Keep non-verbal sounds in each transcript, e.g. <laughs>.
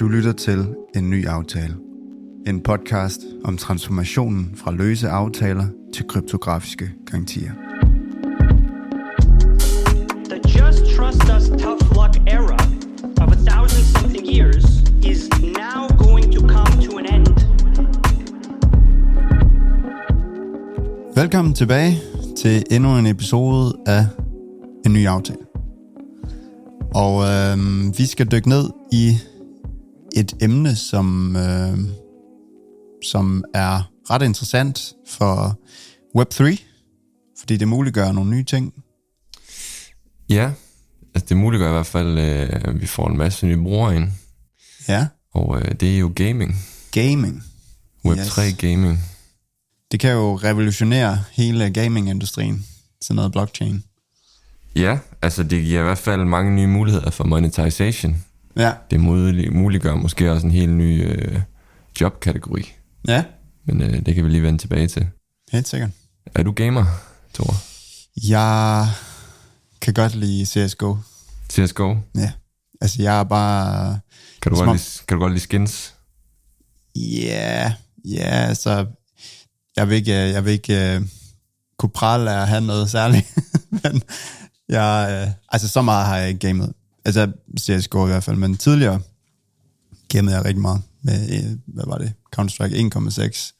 Du lytter til En Ny Aftale. En podcast om transformationen fra løse aftaler til kryptografiske garantier. The just trust us tough luck era of a thousand something years is now going to come to an end. Velkommen tilbage til endnu en episode af En Ny Aftale. Og øh, vi skal dykke ned i et emne, som, øh, som er ret interessant for Web3, fordi det muliggør nogle nye ting. Ja, altså det muliggør i hvert fald, øh, at vi får en masse nye brugere ind. Ja, Og øh, det er jo gaming. gaming. Web3 Yes. gaming. Det kan jo revolutionere hele gamingindustrien til noget blockchain. Ja, altså det giver i hvert fald mange nye muligheder for monetization. Ja, Det mulig- muliggør måske også en helt ny øh, jobkategori. ja, Men øh, det kan vi lige vende tilbage til. helt sikkert. Er du gamer, Thor? Jeg kan godt lide CSGO. CSGO? Ja, altså jeg er bare... Kan du, godt om- lide, kan du godt lide skins? Ja, ja, altså... Jeg vil ikke, jeg vil ikke uh, kunne prale af at have noget særligt. <laughs> men jeg, uh, altså så meget har jeg ikke gamet. Altså CSGO i hvert fald, men tidligere gamede jeg rigtig meget med, øh, hvad var det, Counter-Strike 1.6.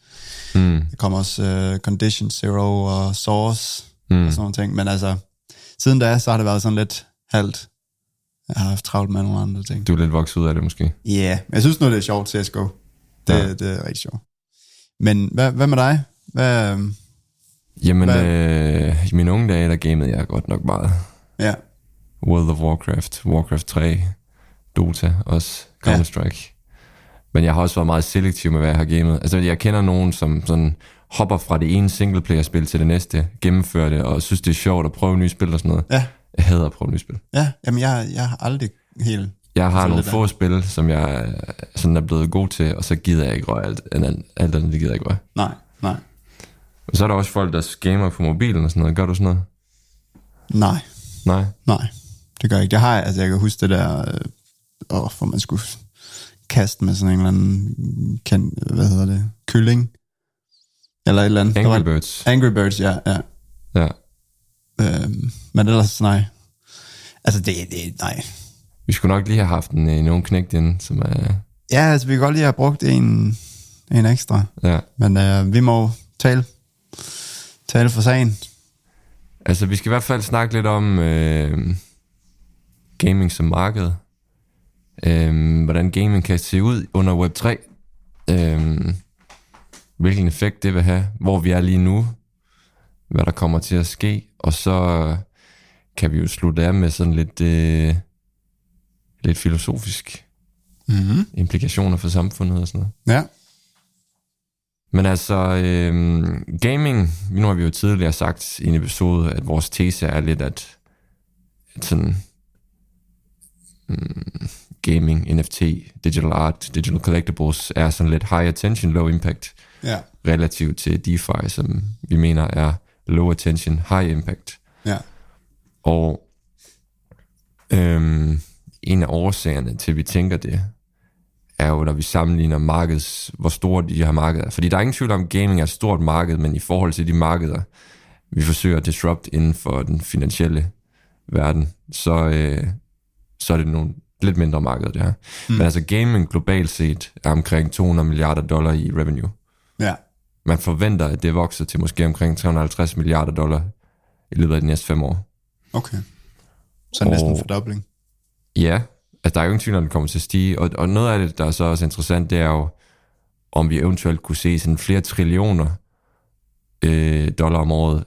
Mm. Der kom også uh, Condition Zero og Source Mm. og sådan nogle ting. Men altså, siden da, så har det været sådan lidt halvt. Jeg har haft travlt med nogle andre ting. Du er lidt vokset ud af det måske. Ja, yeah. jeg synes nu, det er sjovt, CSGO. Det, Ja. det er rigtig sjovt. Men hvad, hvad med dig? Hvad, Jamen, Hvad- øh, i mine unge dage, der gamede jeg godt nok meget. ja, World of Warcraft, Warcraft 3, Dota også, Counter-Strike. Men jeg har også været meget selektiv med, hvad jeg har gamet. Altså, jeg kender nogen, som sådan hopper fra det ene singleplayer-spil til det næste, gennemfører det, og synes, det er sjovt at prøve nye spil og sådan noget. ja, Jeg hader at prøve nye spil. ja. Jamen, jeg, jeg har aldrig helt... Jeg har nogle få spil, som jeg sådan er blevet god til, og så gider jeg ikke røre alt, alt, alt andet, det gider jeg ikke røre. Nej, nej, Og så er der også folk, der gamer på mobilen og sådan noget. Gør du sådan noget? nej, Nej. nej. Det gør jeg ikke. Det har jeg, altså jeg kan huske det der, øh, åh, hvor man skulle kaste med sådan en eller anden, kan, hvad hedder det, kylling? Eller et eller andet. Angry var- Birds. Angry Birds, ja, ja. Ja. Øhm, men ellers, nej. Altså, det, det, nej. Vi skulle nok lige have haft en, en ung knægt ind, som er... Ja, altså, vi kan godt lige have brugt en, en ekstra. Ja. Men øh, vi må tale, tale for sagen. Altså, vi skal i hvert fald snakke lidt om øh, gaming som marked. Øh, hvordan gaming kan se ud under Web3. Øh, hvilken effekt det vil have. Hvor vi er lige nu. Hvad der kommer til at ske. Og så kan vi jo slutte af med sådan lidt, øh, lidt filosofisk Mm-hmm. implikationer for samfundet og sådan noget. Ja, Men altså, øhm, gaming, nu har vi jo tidligere sagt i en episode, at vores tese er lidt, at, at sådan, mm, gaming, NFT, digital art, digital collectibles er sådan lidt high attention, low impact, ja, relativt til DeFi, som vi mener er low attention, high impact. ja. Og øhm, en af årsagerne til, at vi tænker det, er jo, når vi sammenligner markeds, hvor store de her markeder er. Fordi der er ingen tvivl om, gaming er et stort marked, men i forhold til de markeder, vi forsøger at disrupt inden for den finansielle verden, så, øh, så er det nogle lidt mindre markeder, det her. Mm. Men altså gaming globalt set er omkring 200 milliarder dollar i revenue. Ja, Man forventer, at det vokser til måske omkring 350 milliarder dollar i løbet af de næste fem år. okay. Så næsten en Og- fordobling. Ja, altså der er jo ingen tvivl, om det kommer til at stige. Og, og noget af det, der er så også interessant, det er jo, om vi eventuelt kunne se sådan flere trillioner øh, dollar om året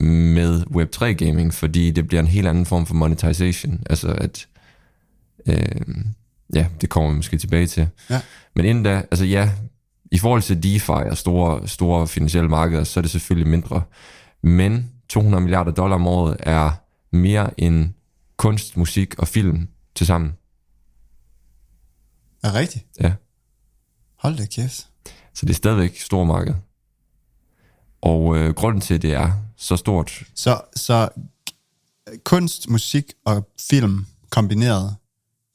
med Web3-gaming, fordi det bliver en helt anden form for monetization. Altså at, øh, ja, det kommer vi måske tilbage til. Ja. Men inden da, altså ja, i forhold til DeFi og store, store finansielle markeder, så er det selvfølgelig mindre. Men 200 milliarder dollar om året er mere end kunst, musik og film til sammen. Er rigtigt? Ja. Hold da kæft. Så det er stadigvæk et stort marked. Og øh, grunden til, at det er så stort, Så, så kunst, musik og film kombineret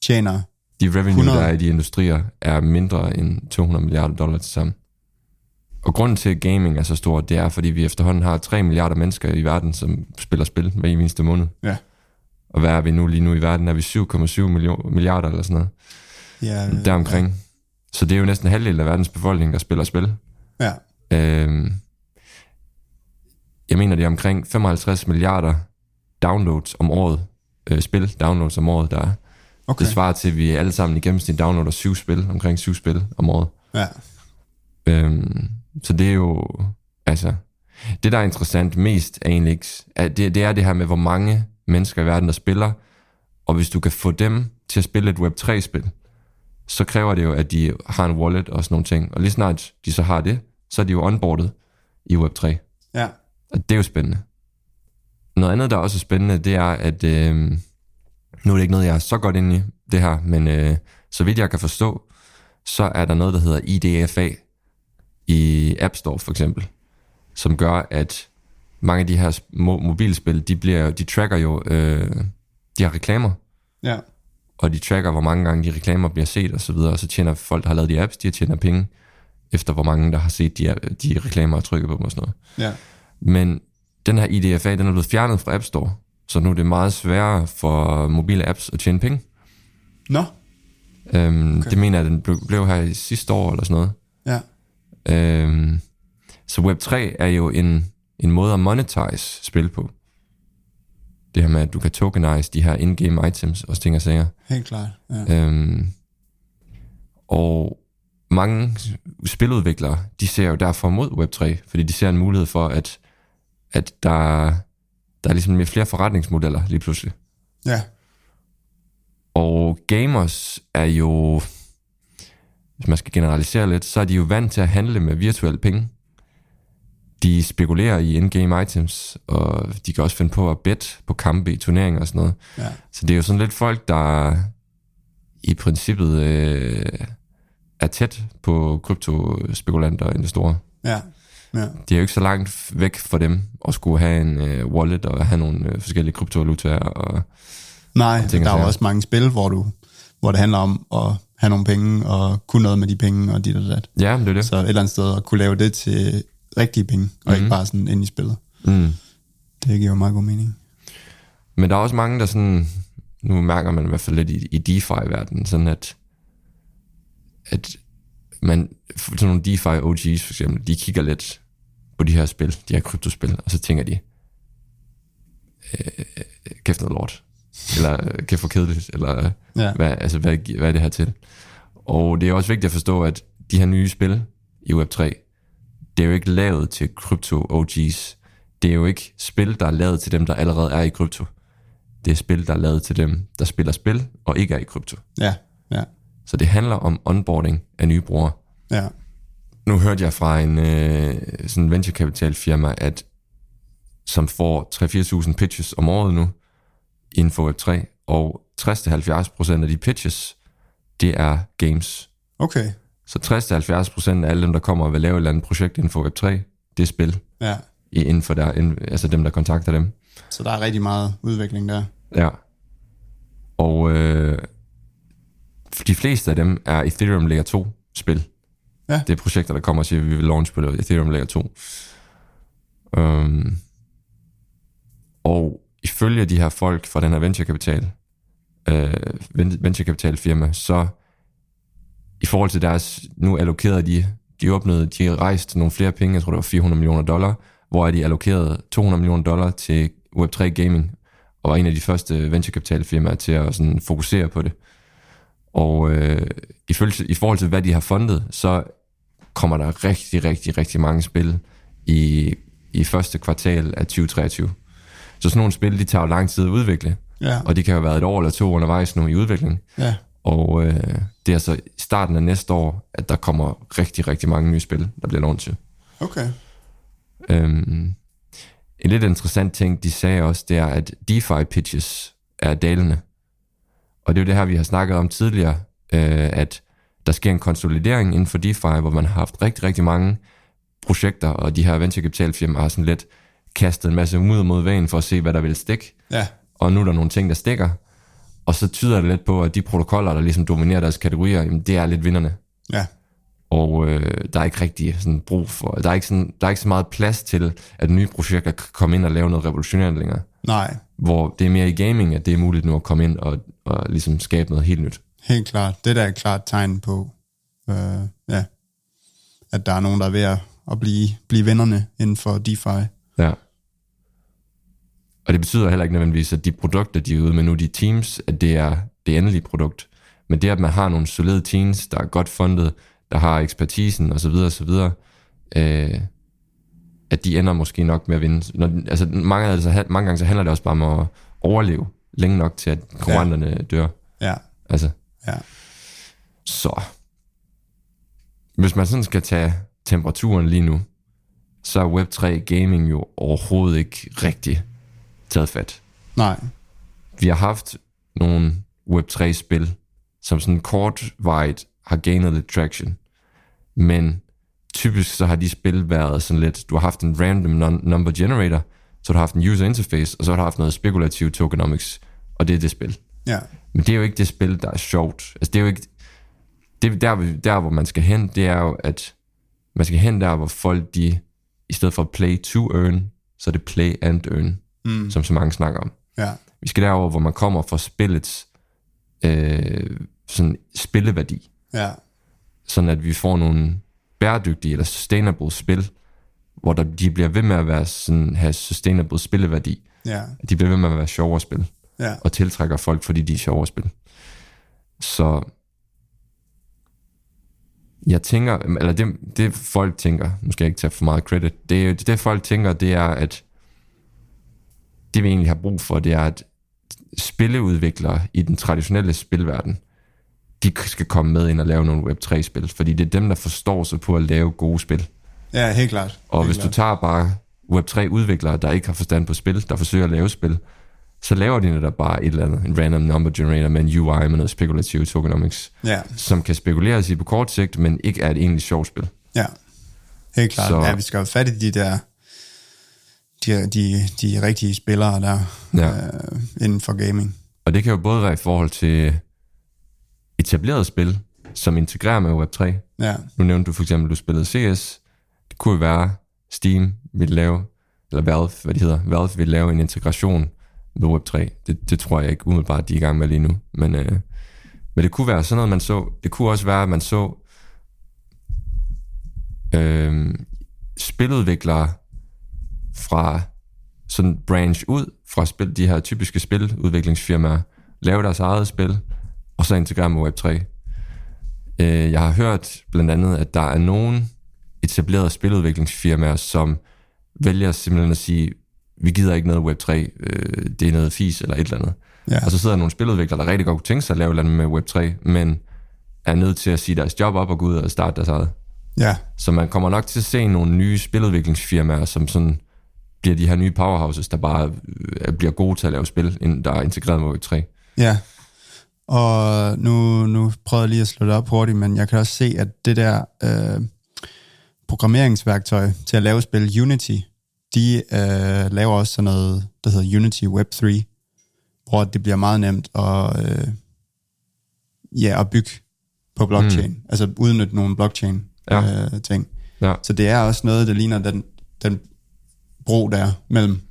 tjener De revenue, 100. der er i de industrier, er mindre end 200 milliarder dollar til sammen. Og grunden til, at gaming er så stor, det er, fordi vi efterhånden har 3 milliarder mennesker i verden, som spiller spil hver eneste måned. Ja. Og hvad er vi nu lige nu i verden? Er vi 7,7 millio- milliarder eller sådan noget? Ja, Deromkring. Så det er jo næsten halvdelen af verdens befolkning, der spiller spil. Ja. Øhm, jeg mener, det er omkring 55 milliarder downloads om året. Øh, spil downloads om året, der er. Okay. Det svarer til, at vi alle sammen i gennemsnit downloader syv spil, omkring syv spil om året. Ja. Øhm, så det er jo, altså, det der er interessant mest er egentlig ikke, at det, det er det her med, hvor mange mennesker i verden, der spiller, og hvis du kan få dem til at spille et Web3-spil, så kræver det jo, at de har en wallet og sådan nogle ting. Og lige snart de så har det, så er de jo onboardet i Web3. Ja. Og det er jo spændende. Noget andet, der også er spændende, det er, at øh, nu er det ikke noget, jeg er så godt inde i det her, men øh, så vidt jeg kan forstå, så er der noget, der hedder IDFA i App Store for eksempel, som gør, at mange af de her mo- mobilspil, de, bliver, de tracker jo øh, de her reklamer, Ja. og de tracker, hvor mange gange de reklamer bliver set og så videre, og så tjener folk, der har lavet de apps, de tjener penge, efter hvor mange, der har set de, de reklamer og trykket på dem og sådan noget. Ja. Men den her IDFA, den er blevet fjernet fra App Store, så nu er det meget sværere for mobile apps at tjene penge. Nå. Øhm, okay. Det mener jeg, den blev, blev her i sidste år eller sådan noget. Ja. Øhm, så Web3 er jo en, en måde at monetize spil på. Det her med, at du kan tokenize de her in-game items og ting og sager. Helt klart. Ja. Øhm, og mange spiludviklere, de ser jo derfor mod Web3, fordi de ser en mulighed for, at, at der, der er ligesom flere forretningsmodeller lige pludselig. Ja. Og gamers er jo, hvis man skal generalisere lidt, så er de jo vant til at handle med virtuelle penge. De spekulerer i in-game items, og de kan også finde på at bet på kampe i turneringer og sådan noget. Ja. Så det er jo sådan lidt folk, der i princippet øh, er tæt på kryptospekulanter og investorer. Ja. Ja. Det er jo ikke så langt væk for dem at skulle have en øh, wallet og have nogle øh, forskellige kryptovalutaer. Og, Nej, og der er jo også mange spil, hvor, du, hvor det handler om at have nogle penge, og kunne noget med de penge, og dit og dat. ja, det er det. Så et eller andet sted at kunne lave det til rigtige penge, og mm-hmm. ikke bare sådan ind i spillet. Mm. Det giver jo meget god mening. Men der er også mange, der sådan, nu mærker man i hvert fald lidt i, i DeFi-verdenen, sådan at, at man, sådan nogle DeFi OG's for eksempel, de kigger lidt på de her spil, de her kryptospil, og så tænker de, øh, kæft noget lort, eller øh, kæft for kedeligt, eller Ja. hvad, altså, hvad, hvad er det her til? Og det er også vigtigt at forstå, at de her nye spil i Web3, det er jo ikke lavet til krypto OG's. Det er jo ikke spil, der er lavet til dem, der allerede er i krypto. Det er spil, der er lavet til dem, der spiller spil og ikke er i krypto. Ja, ja, Så det handler om onboarding af nye brugere. ja. Nu hørte jeg fra en øh, sådan venture capital firma, at som får 3-4.000 pitches om året nu inden for Web3, og 60-70% af de pitches, det er games. Okay, Så 60-70% af alle dem, der kommer og vil lave et eller andet projekt inden for Web3, det er spil ja. i- inden for der, inden, altså dem, der kontakter dem. Så der er rigtig meget udvikling der. Ja. Og øh, de fleste af dem er Ethereum Layer 2 spil. Ja. Det er projekter, der kommer og siger, at vi vil launch på Ethereum Layer 2. Um, øhm, og ifølge de her folk fra den her venturekapital, øh, venturekapitalfirma, venture firma, så i forhold til deres, nu allokerede de, de åbnede, de rejste nogle flere penge, jeg tror det var 400 millioner dollar, hvor de allokerede 200 millioner dollar til Web3 Gaming, og var en af de første venture til at sådan fokusere på det. Og øh, i, følge, i forhold til, hvad de har fundet, så kommer der rigtig, rigtig, rigtig mange spil i, i første kvartal af 2023. Så sådan nogle spil, de tager jo lang tid at udvikle, Ja, og de kan jo have været et år eller to undervejs nu i udvikling. ja, Og øh, det er altså i starten af næste år, at der kommer rigtig, rigtig mange nye spil, der bliver launchet. okay. Øhm, en lidt interessant ting, de sagde også, det er, at DeFi pitches er dalende. Og det er jo det her, vi har snakket om tidligere, øh, at der sker en konsolidering inden for DeFi, hvor man har haft rigtig, rigtig mange projekter, og de her venture capital firmaer har sådan lidt kastet en masse mudder mod vejen for at se, hvad der vil stikke. Ja, Og nu er der nogle ting, der stikker. Og så tyder det lidt på, at de protokoller, der ligesom dominerer deres kategorier, jamen, det er lidt vinderne. Ja, Og øh, der er ikke rigtig sådan brug for, der er, ikke sådan, der er ikke så meget plads til, at nye projekter kan komme ind og lave noget revolutionært længere. nej, Hvor det er mere i gaming, at det er muligt nu at komme ind og, og ligesom skabe noget helt nyt. Helt klart. Det der er et klart tegn på, øh, ja, at der er nogen, der er ved at, at blive, blive vennerne inden for DeFi. Ja. Og det betyder heller ikke nødvendigvis, at de produkter, de er ude med nu, de teams, at det er det endelige produkt. Men det, at man har nogle solide teams, der er godt fundet, der har ekspertisen osv. osv., øh, at de ender måske nok med at vinde. Når, altså, mange, altså, mange gange så handler det også bare om at overleve længe nok til, at konkurrenterne ja. dør. Ja, Altså, ja, så. Hvis man sådan skal tage temperaturen lige nu, så er Web3 gaming jo overhovedet ikke rigtig taget fat. nej, Vi har haft nogle Web3-spil, som sådan kortvarigt har gainet lidt traction. Men typisk så har de spil været sådan lidt, du har haft en random number generator, så har du haft en user interface, og så har du haft noget spekulativ tokenomics, og det er det spil. Ja, Men det er jo ikke det spil, der er sjovt. Altså det er jo ikke... Det er der, der, hvor man skal hen, det er jo, at man skal hen der, hvor folk, de, i stedet for play to earn, så er det play and earn, mm. som så mange snakker om. ja, Vi skal derover, hvor man kommer fra spillets øh, sådan spilleværdi, ja, sådan at vi får nogle bæredygtige eller sustainable spil, hvor der, de bliver ved med at være sådan, have sustainable spilleværdi. ja, De bliver ved med at være sjovere at spille ja, og tiltrækker folk, fordi de er sjove at spille. Så jeg tænker, eller det, det folk tænker, nu skal jeg ikke tage for meget credit, det, det, folk tænker, det er, at det vi egentlig har brug for, det er, at spilleudviklere i den traditionelle spilverden, de skal komme med ind og lave nogle Web3-spil, fordi det er dem, der forstår sig på at lave gode spil. ja, helt klart. Og helt hvis du tager bare Web3-udviklere, der ikke har forstand på spil, der forsøger at lave spil, så laver de netop bare et eller andet, en random number generator med en UI med noget spekulativ tokenomics, Ja, som kan spekuleres i på kort sigt, men ikke er et egentlig sjovt spil. ja, helt klart. Så-. Ja, vi skal have fat i de der, de, de, de rigtige spillere der, Ja. øh, inden for gaming. Og det kan jo både være i forhold til etableret spil, som integrerer med Web3. Ja, Nu nævnte du for eksempel, at du spillede CS. Det kunne jo være, Steam vil lave, eller Valve, hvad de hedder, Valve vil lave en integration med Web3. Det, det tror jeg ikke umiddelbart, de er i gang med lige nu. Men, øh, men det kunne være sådan noget, man så. Det kunne også være, at man så øh, spiludviklere fra sådan branch ud fra spil, de her typiske spiludviklingsfirmaer, lave deres eget spil, og så integrere med Web3. Øh, jeg har hørt blandt andet, at der er nogen etablerede spiludviklingsfirmaer, som vælger simpelthen at sige, vi gider ikke noget Web3, øh, det er noget fis eller et eller andet. ja, Og så sidder der nogle spiludviklere, der rigtig godt kunne tænke sig at lave et eller andet med Web3, men er nødt til at sige deres job op og gå ud og starte deres eget. ja, Så man kommer nok til at se nogle nye spiludviklingsfirmaer, som sådan bliver de her nye powerhouses, der bare øh, bliver gode til at lave spil, ind- der er integreret med Web3. ja. Og nu, nu prøvede jeg lige at slå det op hurtigt, men jeg kan også se, at det der øh, programmeringsværktøj til at lave spil Unity, de øh, laver også sådan noget, der hedder Unity Web 3, hvor det bliver meget nemt at, øh, ja, at bygge på blockchain, mm. altså udnytte nogle blockchain Ja. øh, ting. Ja. Så det er også noget, der ligner den, den bro der mellem,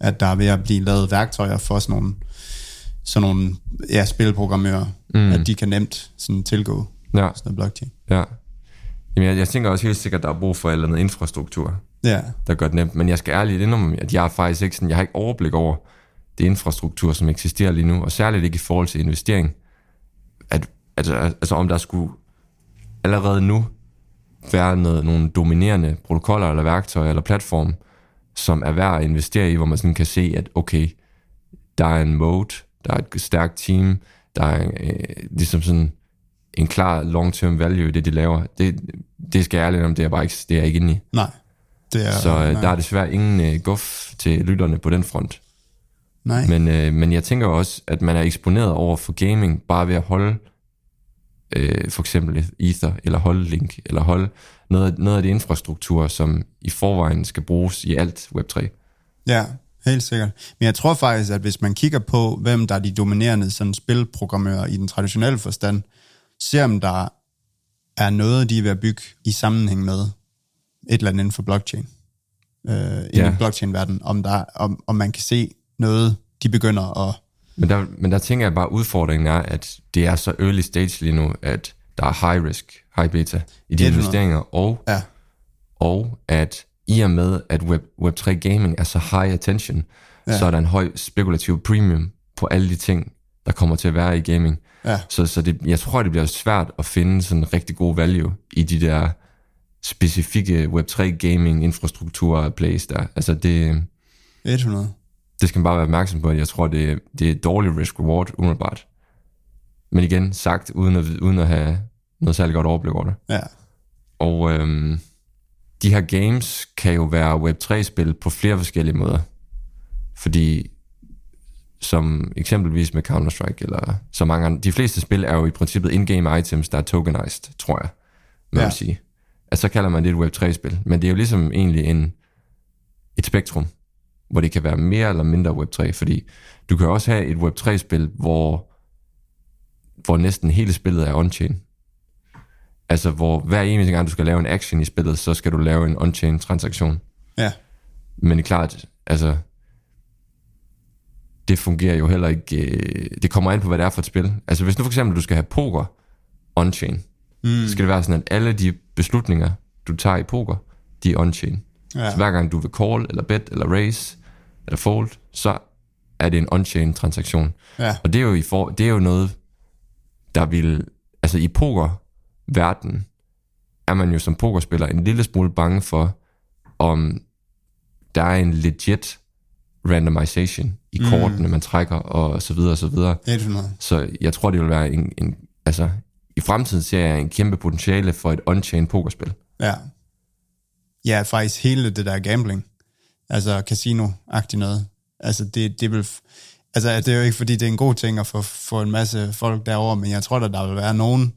at der er ved at blive lavet værktøjer for sådan nogle, sådan nogle ja, spilprogrammører, mm. at de kan nemt sådan tilgå Ja, sådan noget blockchain. ja. Jamen, jeg, jeg tænker også helt sikkert, at der er brug for et eller andet infrastruktur, Ja, der gør det nemt. Men jeg skal ærligt indrømme, at jeg er faktisk ikke sådan, jeg har ikke overblik over det infrastruktur, som eksisterer lige nu, og særligt ikke i forhold til investering. At, altså, altså om der skulle allerede nu være noget, nogle dominerende protokoller eller værktøjer eller platform, som er værd at investere i, hvor man sådan kan se, at okay, der er en mode, der er et stærkt team, der er øh, ligesom sådan en klar long-term value i det, de laver. Det, det skal jeg ærligt om, det er bare ikke, det er jeg ikke inde i. nej. Det er, Så øh, nej, der er desværre ingen øh, guf til lytterne på den front. nej. Men, øh, men jeg tænker også, at man er eksponeret over for gaming, bare ved at holde øh, for eksempel et Ether, eller holde Link, eller holde noget, noget af det infrastruktur, som i forvejen skal bruges i alt Web3. Ja, Helt sikkert. Men jeg tror faktisk, at hvis man kigger på, hvem der er de dominerende sådan spilprogrammører i den traditionelle forstand, ser om der er noget, de er ved at bygge i sammenhæng med et eller andet inden for blockchain. Øh, i Ja. ja. blockchain-verden, om, der, om, om man kan se noget, de begynder at... Men der, men der tænker jeg bare, at udfordringen er, at det er så early stage lige nu, at der er high risk, high beta i de 100. investeringer, og, Ja, og at i og med, at Web, Web3 Gaming er så high attention, ja. så er der en høj spekulativ premium på alle de ting, der kommer til at være i gaming. ja, Så, så det, jeg tror, det bliver svært at finde sådan en rigtig god value i de der specifikke Web3 gaming infrastruktur plays der. Altså det, 100. det skal man bare være opmærksom på. Jeg tror, det, det er dårlig risk-reward umiddelbart. Men igen, sagt uden at, uden at have noget særligt godt overblik over det. Ja, Og øhm, de her games kan jo være Web3-spil på flere forskellige måder. Fordi som eksempelvis med Counter-Strike, eller så mange andre, de fleste spil er jo i princippet in-game items, der er tokenized, tror jeg, man ja. Vil sige. Altså så kalder man det et Web3-spil, men det er jo ligesom egentlig en, et spektrum, hvor det kan være mere eller mindre Web3, fordi du kan også have et Web3-spil, hvor, hvor næsten hele spillet er on-chain. Altså, hvor hver eneste gang, du skal lave en action i spillet, så skal du lave en on-chain transaktion. ja, Men det er klart, altså, det fungerer jo heller ikke, øh, det kommer an på, hvad det er for et spil. Altså, hvis nu for eksempel, du skal have poker on-chain, mm. så skal det være sådan, at alle de beslutninger, du tager i poker, de er on-chain. ja, Så hver gang du vil call, eller bet, eller raise, eller fold, så er det en on-chain transaktion. ja, Og det er jo, i for, det er jo noget, der vil... Altså i pokerverden er man jo som pokerspiller en lille smule bange for, om der er en legit randomization i kortene, man trækker, og så videre, og så videre. 100. Så jeg tror, det vil være en... en altså, i fremtiden ser jeg en kæmpe potentiale for et on-chain pokerspil. Ja. Ja, faktisk hele det der gambling. Altså casino-agtigt noget. Altså det, det vil... Altså det er jo ikke, fordi det er en god ting at få, få en masse folk derover, men jeg tror, at der vil være nogen,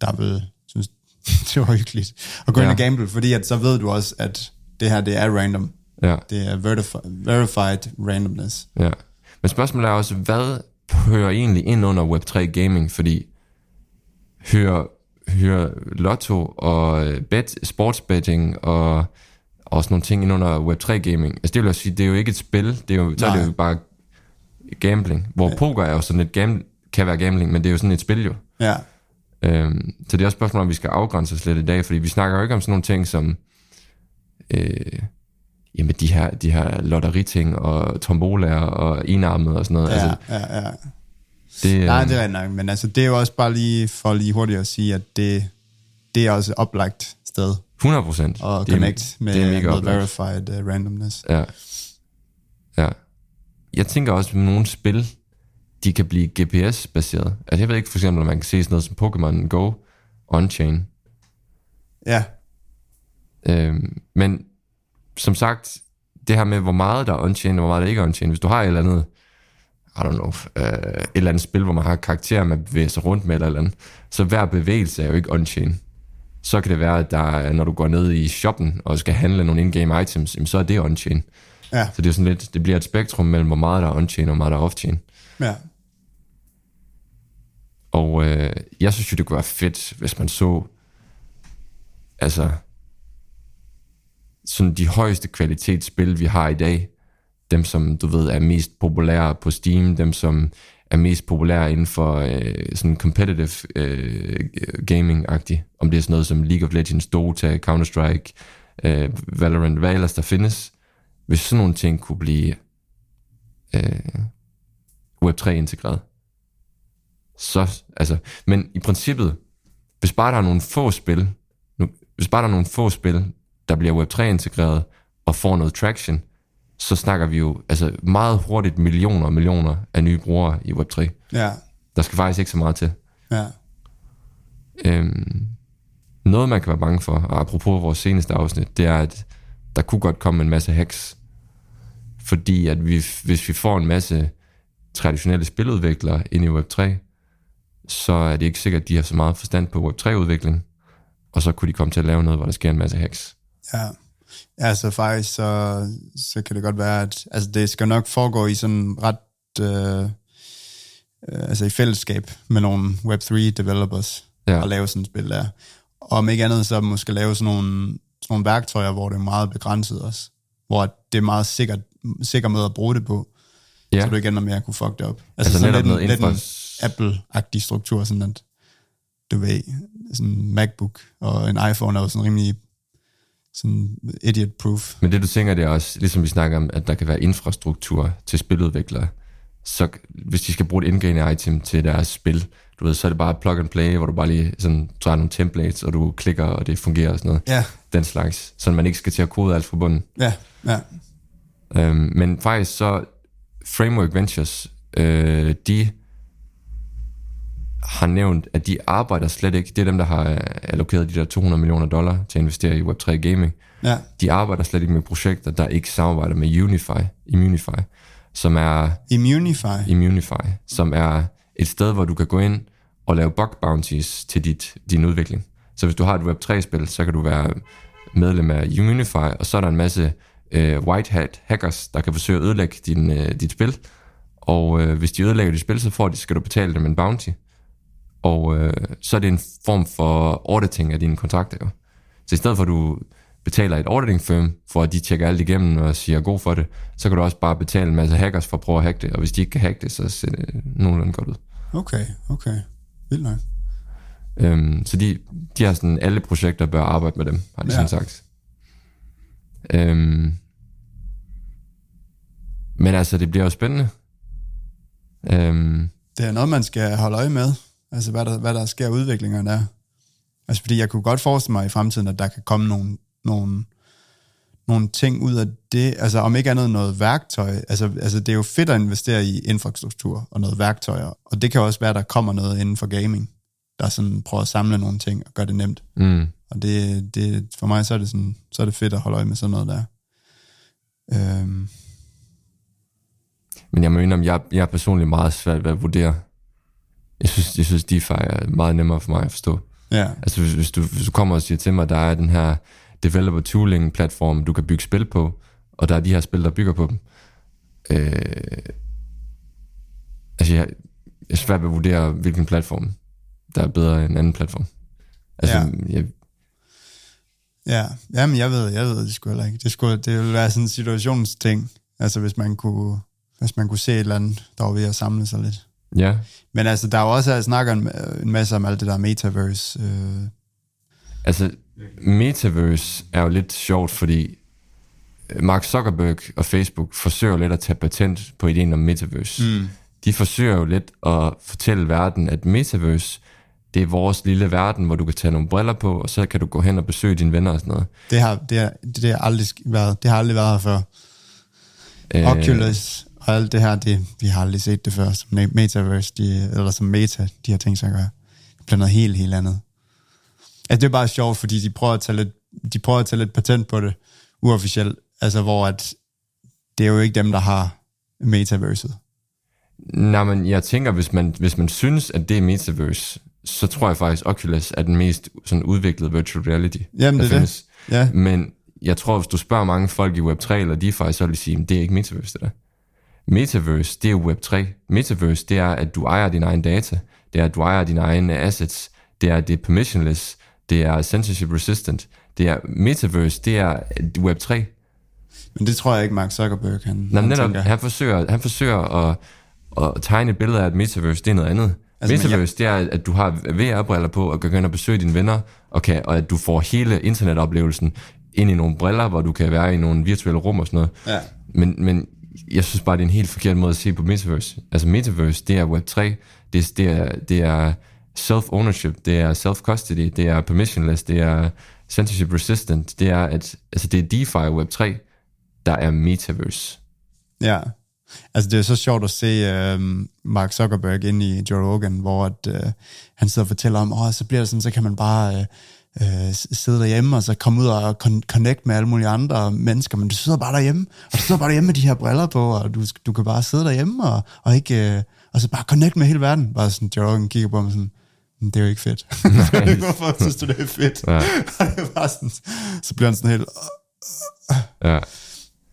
der vil synes, <laughs> det var hyggeligt at gå ja. ind og gamble, fordi at så ved du også, at det her, det er random. Ja, Det er verifi- verified randomness. ja. Men spørgsmålet er også, hvad hører egentlig ind under Web3 Gaming? Fordi hører, hører lotto og øh, bet, sportsbetting og, og sådan nogle ting ind under Web3 Gaming? Altså det vil jeg sige, det er jo ikke et spil, det er jo, så er det jo bare gambling. Hvor ja. poker er jo sådan et gam, kan være gambling, men det er jo sådan et spil jo. Ja, Øhm, så det er også et spørgsmål, om vi skal afgrænse os lidt i dag, fordi vi snakker jo ikke om sådan nogle ting som øh, jamen de her, de her lotteriting og tombolaer og enarmet og sådan noget. ja, altså, ja, ja. Det, Nej, øh, det er rigtigt nok, men altså det er jo også bare lige for lige hurtigt at sige, at det, det er også et oplagt sted 100 procent. at connect med, det er med oplagt. verified uh, randomness. Ja. ja. Jeg tænker også, at nogle spil, de kan blive GPS-baseret. Altså jeg ved ikke for eksempel, om man kan se sådan noget som Pokémon Go on-chain. Ja, Øhm, men som sagt, det her med, hvor meget der er on-chain, og hvor meget der ikke er on-chain. Hvis du har et eller andet, I don't know, øh, et eller andet spil, hvor man har karakterer, man bevæger sig rundt med eller, eller andet, så hver bevægelse er jo ikke on-chain. Så kan det være, at der, er- når du går ned i shoppen og skal handle nogle in-game items, jamen, så er det on-chain. ja, Så det er sådan lidt, det bliver et spektrum mellem, hvor meget der er on-chain og hvor meget der er off-chain. ja. Og øh, jeg synes jo, det kunne være fedt, hvis man så, altså, sådan de højeste kvalitetsspil, vi har i dag, dem som, du ved, er mest populære på Steam, dem som er mest populære inden for øh, sådan competitive øh, gaming-agtigt, om det er sådan noget som League of Legends, Dota, Counter-Strike, øh, Valorant, hvad ellers der findes, hvis sådan nogle ting kunne blive øh, Web3-integreret, så, altså, men i princippet, hvis bare der er nogle få spil, nu, hvis bare der er nogle få spil, der bliver Web3-integreret og får noget traction, så snakker vi jo altså meget hurtigt millioner og millioner af nye brugere i Web3. Ja, Der skal faktisk ikke så meget til. ja, Øhm, noget man kan være bange for, og apropos vores seneste afsnit, det er, at der kunne godt komme en masse hacks. Fordi at vi, hvis vi får en masse traditionelle spiludviklere ind i Web3, så er det ikke sikkert, at de har så meget forstand på Web3-udvikling, og så kunne de komme til at lave noget, hvor der sker en masse hacks. ja. Altså faktisk, så, så kan det godt være, at altså, det skal nok foregå i sådan ret, øh, øh, altså i fællesskab med nogle Web3 developers, Ja. ja. og lave sådan et spil der. Og om ikke andet, så måske lave sådan nogle, sådan nogle værktøjer, hvor det er meget begrænset også. Hvor det er meget sikkert, sikker måde at bruge det på, Ja. så du ikke ender med at kunne fuck det op. Altså sådan netop lidt, noget en, lidt en Apple-agtig struktur, sådan at du ved, sådan en MacBook og en iPhone er jo sådan rimelig sådan idiot-proof. Men det du tænker, det er også, ligesom vi snakker om, at der kan være infrastruktur til spiludviklere. Så hvis de skal bruge et indgående item til deres spil, du ved, så er det bare plug and play, hvor du bare lige sådan, tager nogle templates, og du klikker, og det fungerer og sådan noget. Ja, Den slags. Så man ikke skal til at kode alt fra bunden. ja, ja. Øhm, men faktisk så, Framework Ventures, øh, de har nævnt, at de arbejder slet ikke, det er dem, der har allokeret de der 200 millioner dollar til at investere i Web3 Gaming. ja. De arbejder slet ikke med projekter, der ikke samarbejder med Unify, Immunify, som er Immunify. Immunify, som er et sted, hvor du kan gå ind og lave bug bounties til dit, din udvikling. Så hvis du har et Web3-spil, så kan du være medlem af Immunify, og så er der en masse øh, white hat hackers, der kan forsøge at ødelægge din, øh, dit spil. Og øh, hvis de ødelægger dit spil, så får de, skal du betale dem en bounty. Og øh, så er det en form for auditing af dine kontrakter. Jo. Så i stedet for at du betaler et auditing firm, for at de tjekker alt igennem og siger god for det, så kan du også bare betale en masse hackers for at prøve at hacke det. Og hvis de ikke kan hacke det, så ser det nogenlunde godt ud. Okay, okay. Vildt nok. Øhm, så de, de har sådan, alle projekter bør arbejde med dem, har de Ja. sådan sagt. Øhm, men altså, det bliver jo spændende. Øhm, Det er noget, man skal holde øje med. Altså, hvad der, hvad der sker udviklingerne der. Altså, fordi jeg kunne godt forestille mig i fremtiden, at der kan komme nogle, nogle, nogle ting ud af det. Altså, om ikke andet noget værktøj. Altså, altså, det er jo fedt at investere i infrastruktur og noget værktøjer. Og det kan også være, at der kommer noget inden for gaming, der sådan prøver at samle nogle ting og gøre det nemt. mm, Og det, det, for mig så er, det sådan, så er det fedt at holde øje med sådan noget der. Øhm, men jeg indrømme, jeg, jeg er personligt meget svært ved at vurdere. Jeg synes, jeg synes DeFi er meget nemmere for mig at forstå. ja, Altså hvis, hvis, du, hvis du kommer og siger til mig, at der er den her developer tooling platform, du kan bygge spil på, og der er de her spil, der bygger på dem. Øh, altså jeg, jeg er svært ved at vurdere, hvilken platform, der er bedre end anden platform. Altså, Ja. ja. jeg, Ja, jamen jeg ved, jeg ved det sgu heller ikke. Det, skulle, det ville være sådan en situationsting. Altså hvis man kunne, hvis man kunne se et eller andet, der var ved at samle sig lidt. Ja, Men altså, der er jo også, jeg snakker en, en masse om alt det der metaverse. Øh, altså Metaverse er jo lidt sjovt, fordi Mark Zuckerberg og Facebook forsøger lidt at tage patent på ideen om Metaverse. Mm. De forsøger jo lidt at fortælle verden, at Metaverse, det er vores lille verden, hvor du kan tage nogle briller på, og så kan du gå hen og besøge dine venner og sådan noget. det, har, det, har, det, har aldrig været, det har aldrig været her før. Øh, Oculus og alt det her, det, vi har aldrig set det før, som me- metaverse, de, eller som meta, de har tænkt sig at gøre. Det bliver noget helt, helt andet. Altså, det er bare sjovt, fordi de prøver at tage lidt, de prøver at tage lidt patent på det, uofficielt, altså hvor at, det er jo ikke dem, der har metaverset. Nej, men jeg tænker, hvis man, hvis man synes, at det er Metaverse, så tror jeg faktisk, Oculus er den mest sådan udviklede virtual reality, Jamen, der det er det. findes. Ja, Men jeg tror, hvis du spørger mange folk i Web3 eller DeFi, så vil de sige, at det er ikke Metaverse, det der. Metaverse, det er jo Web3. Metaverse, det er, at du ejer din egen data. Det er, at du ejer dine egne assets. Det er, at det er permissionless. Det er censorship resistant. Det er Metaverse, det er Web3. men det tror jeg ikke, Mark Zuckerberg, han, Nå, han netop, tænker. han forsøger, han forsøger at, at tegne et billede af, at Metaverse, det er noget andet. Altså, Metaverse, det er, at du har VR-briller på, og kan gå ind og besøge dine venner, og, kan, og at du får hele internetoplevelsen ind i nogle briller, hvor du kan være i nogle virtuelle rum og sådan noget. Ja. Men, men jeg synes bare, det er en helt forkert måde at se på Metaverse. Altså Metaverse, det er Web3, det, er- det er, det er self-ownership, det er self-custody, det er permissionless, det er censorship resistant, det er, at, altså det er DeFi Web3, der er Metaverse. Ja, altså det er så sjovt at se øh, Mark Zuckerberg ind i Joe Rogan, hvor at, øh, han sidder og fortæller om, åh, så bliver det sådan, så kan man bare øh, øh, sidde derhjemme, og så komme ud og con- connect med alle mulige andre mennesker, men du sidder bare derhjemme, og du sidder bare derhjemme med de her briller på, og du, du kan bare sidde derhjemme, og, og ikke, øh, og så bare connect med hele verden. Bare sådan, Joe Rogan kigger på mig sådan, "Men det er jo ikke fedt. <laughs> Hvorfor synes du, det er fedt? Ja. <laughs> Og det bare sådan, så bliver han sådan helt, Ja,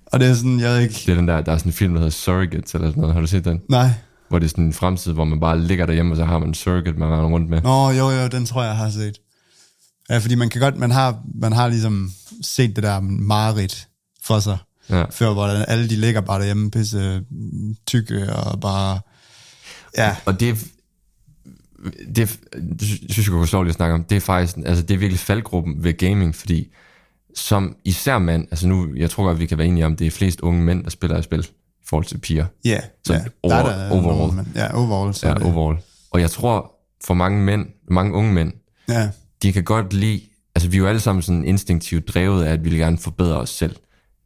Og det er sådan, jeg ved ikke... det er den der, der er sådan en film, der hedder Surrogates eller sådan noget. Har du set den? Nej. Hvor det er sådan en fremtid, hvor man bare ligger derhjemme, og så har man en surrogate, man render rundt med. Nå, jo, jo, den tror jeg, jeg har set. Ja, fordi man kan godt, man har, man har ligesom set det der mareridt for sig, Ja. før hvor alle de ligger bare derhjemme, pisse mm, tykke og bare, ja, Og det, det, synes jeg kunne sjovt lige at snakke om, det er faktisk, altså det er virkelig faldgruppen ved gaming, fordi som især mand, altså nu, jeg tror godt, vi kan være enige om, det er flest unge mænd, der spiller i spil, i forhold til piger. ja, Så ja. over- Der er der overall. nogle, men- ja, overall, så Ja, er det, overall. Og jeg tror, for mange mænd, mange unge mænd, ja, de kan godt lide, altså vi er jo alle sammen sådan instinktivt drevet af, at vi vil gerne forbedre os selv.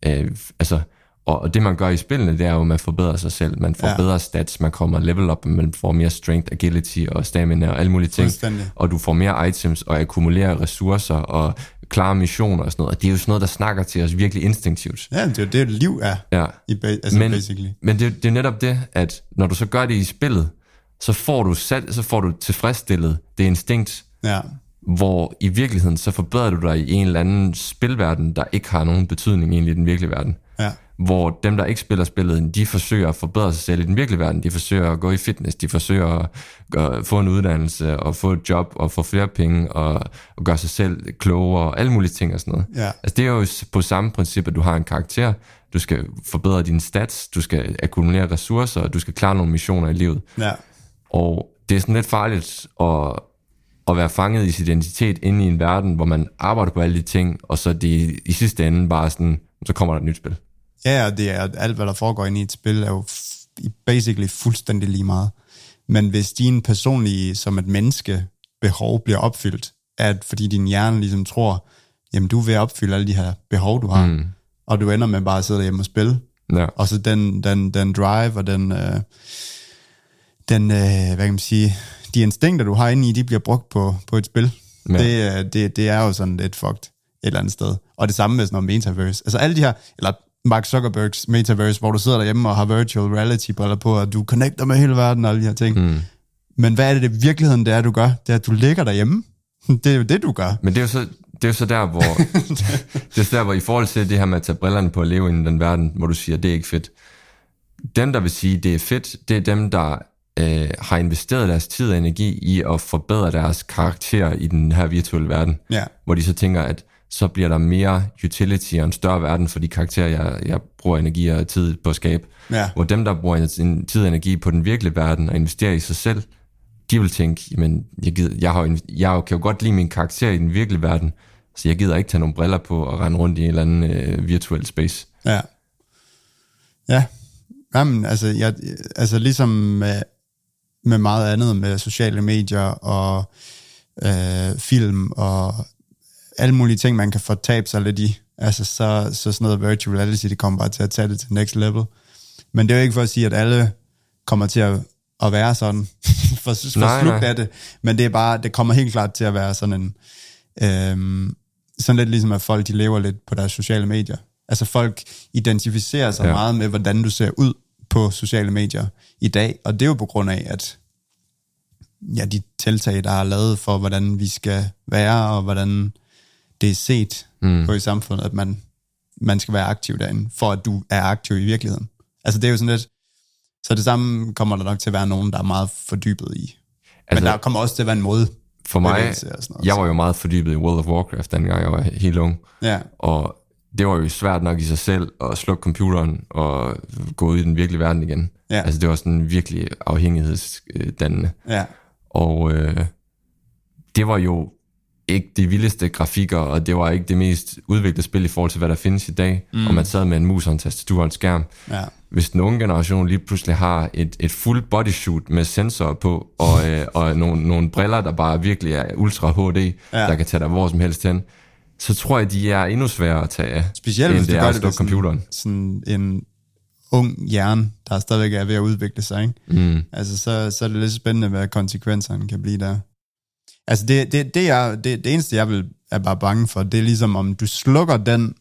Øh, altså, og, og det man gør i spillene, det er jo, at man forbedrer sig selv. Man får Ja. bedre stats, man kommer level up, man får mere strength, agility og stamina og alle mulige ting. Og du får mere items og akkumulerer ressourcer og klare missioner og sådan noget. Og det er jo sådan noget, der snakker til os virkelig instinktivt. ja, det er jo det, liv er, Ja. i ba- altså Men, basically. men det, det er netop det, at når du så gør det i spillet, så får du, sat, så får du tilfredsstillet det instinkt, Ja, hvor i virkeligheden så forbedrer du dig i en eller anden spilverden, der ikke har nogen betydning egentlig i den virkelige verden. ja, Hvor dem, der ikke spiller spillet, de forsøger at forbedre sig selv i den virkelige verden. De forsøger at gå i fitness, de forsøger at gøre, få en uddannelse og få et job og få flere penge og, og gøre sig selv klogere og alle mulige ting og sådan noget. Ja. Altså det er jo på samme princip, at du har en karakter, du skal forbedre dine stats, du skal akkumulere ressourcer, og du skal klare nogle missioner i livet. ja, Og det er sådan lidt farligt at, at være fanget i sin identitet inde i en verden, hvor man arbejder på alle de ting, og så det i sidste ende bare sådan, så kommer der et nyt spil. Ja, og det er alt, hvad der foregår inde i et spil, er jo basically fuldstændig lige meget. Men hvis din personlige, som et menneske, behov bliver opfyldt, at fordi din hjerne ligesom tror, jamen du er ved at opfylde alle de her behov, du har, mm. og du ender med bare at sidde derhjemme og spille, Ja. og så den, den, den drive og den, øh, den øh, hvad kan man sige, de instinkter, du har inde i, de bliver brugt på, på et spil. Ja. Det, øh, det, det er jo sådan lidt fucked et eller andet sted. Og det samme med sådan noget metaverse. Altså alle de her, eller Mark Zuckerbergs metaverse, hvor du sidder derhjemme og har virtual reality briller på, og du connecter med hele verden og alle de her ting. Mm. Men hvad er det, det virkeligheden det er, du gør? Det er, at du ligger derhjemme. <laughs> Det er jo det, du gør. Men det er jo så, det er jo så der, hvor, <laughs> det er så der, hvor i forhold til det her med at tage brillerne på at leve i den verden, hvor du siger, det er ikke fedt. Dem, der vil sige, det er fedt, det er dem, der øh, har investeret deres tid og energi i at forbedre deres karakter i den her virtuelle verden. Ja. Hvor de så tænker, at så bliver der mere utility og en større verden for de karakterer, jeg, jeg bruger energi og tid på at skabe. Ja. Hvor dem, der bruger sin tid og energi på den virkelige verden og investerer i sig selv, de vil tænke, men jeg, gider, jeg, har, jeg kan jo godt lide min karakter i den virkelige verden, så jeg gider ikke tage nogle briller på og rende rundt i en eller anden øh, virtuel space. Ja. Ja. Jamen, altså, jeg, altså ligesom med, med meget andet, med sociale medier og øh, film og alle mulige ting, man kan fortabe sig lidt i. Altså, så, så sådan noget virtual reality, det kommer bare til at tage det til next level. Men det er jo ikke for at sige, at alle kommer til at, at være sådan, <laughs> for, for Nej, slugt nej. af det. Men det er bare, det kommer helt klart til at være sådan en, øhm, sådan lidt ligesom, at folk de lever lidt på deres sociale medier. Altså folk identificerer sig Ja. ja. meget med, hvordan du ser ud på sociale medier i dag, og det er jo på grund af, at ja, de tiltag, der er lavet for, hvordan vi skal være, og hvordan det er set mm. på i samfundet, at man, man skal være aktiv derinde, for at du er aktiv i virkeligheden. Altså det er jo sådan lidt, så det samme kommer der nok til at være nogen, der er meget fordybet i. Altså, Men der kommer også til at være en måde. For mig, og sådan noget, jeg var jo meget fordybet i World of Warcraft, dengang jeg var helt ung. Ja, Og det var jo svært nok i sig selv at slukke computeren og gå ud i den virkelige verden igen. Ja. Altså det var sådan virkelig afhængighedsdannende. ja, Og øh, det var jo ikke de vildeste grafikker, og det var ikke det mest udviklede spil i forhold til, hvad der findes i dag. Mm. Og man sad med en mus og en tastatur og en skærm. ja, Hvis den unge generation lige pludselig har et, et full bodysuit med sensorer på, og, øh, og nogle, nogle briller, der bare virkelig er ultra HD, ja. der kan tage dig hvor som helst hen, så tror jeg, de er endnu sværere at tage af, Specielt end hvis det er at slukke computeren. sådan en ung hjerne, der stadigvæk er ved at udvikle sig. Ikke? Mm. Altså, så, så er det lidt spændende, hvad konsekvenserne kan blive der. Altså, det, det, det, er, det, det eneste, jeg vil, er bare bange for, det er ligesom, om du slukker den,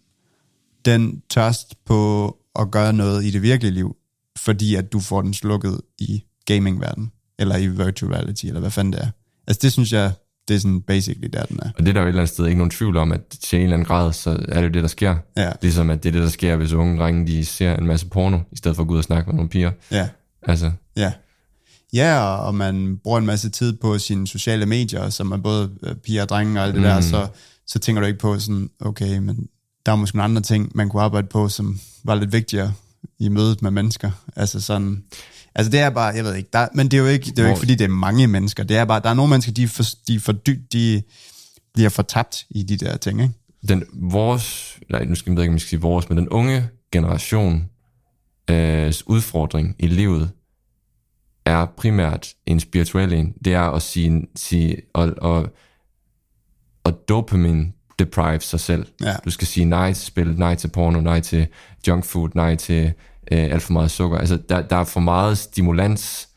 den tørst på at gøre noget i det virkelige liv, fordi at du får den slukket i gamingverdenen, eller i virtual reality, eller hvad fanden det er. Altså, det synes jeg, det er sådan basically der, den er. Og det er der jo et eller andet sted ikke nogen tvivl om, at til en eller anden grad, så er det jo det, der sker. Ja. Ligesom at det er det, der sker, hvis unge drenge, de ser en masse porno, i stedet for at gå ud og snakke med nogle piger. Ja, Altså, ja. Ja, og- man bruger en masse tid på sine sociale medier, som er både øh, piger og drenge og alt det mm. der, så, så tænker du ikke på sådan, okay, men der er måske nogle andre ting, man kunne arbejde på, som var lidt vigtigere i mødet med mennesker. Altså sådan, altså det er bare, jeg ved ikke, der, men det er jo ikke, det er jo ikke fordi det er mange mennesker, det er bare, der er nogle mennesker, de for, de for dybt, de bliver fortabt i de der ting, ikke? den, vores, nej, nu skal jeg ikke, om jeg skal sige vores, men den unge generation øh, udfordring i livet er primært en spirituel en. Det er at sige, sige og, og, og dopamin deprive sig selv. Ja. Du skal sige nej til spil, nej til porno, nej til junk food, nej til øh, alt for meget sukker. Altså, der, der er for meget stimulans,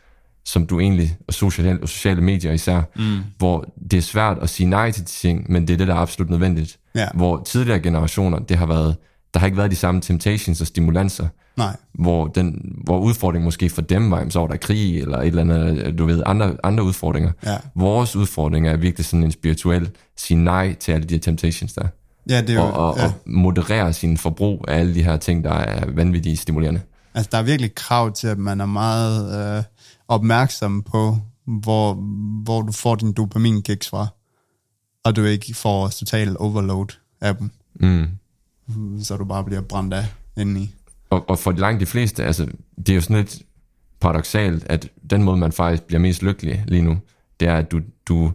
som du egentlig, og sociale, og sociale medier især, mm. hvor det er svært at sige nej til de ting, men det er det, der er absolut nødvendigt. Ja. Hvor tidligere generationer, det har været, der har ikke været de samme temptations og stimulanser, Nej, hvor, den, hvor udfordringen måske for dem var, så var der krig, eller et eller andet, du ved, andre, andre udfordringer. Ja. Vores udfordring er virkelig sådan en spirituel, sige nej til alle de her temptations der, ja, det er jo, og, og, ja. og moderere sin forbrug af alle de her ting, der er vanvittigt stimulerende. Altså, der er virkelig krav til, at man er meget øh, opmærksom på, hvor, hvor du får din dopamin-kicks fra, og du ikke får total overload af dem, Mm. Så du bare bliver brændt af indeni. Og, og for langt de fleste, altså, det er jo sådan lidt paradoxalt, at den måde, man faktisk bliver mest lykkelig lige nu, det er, at du, du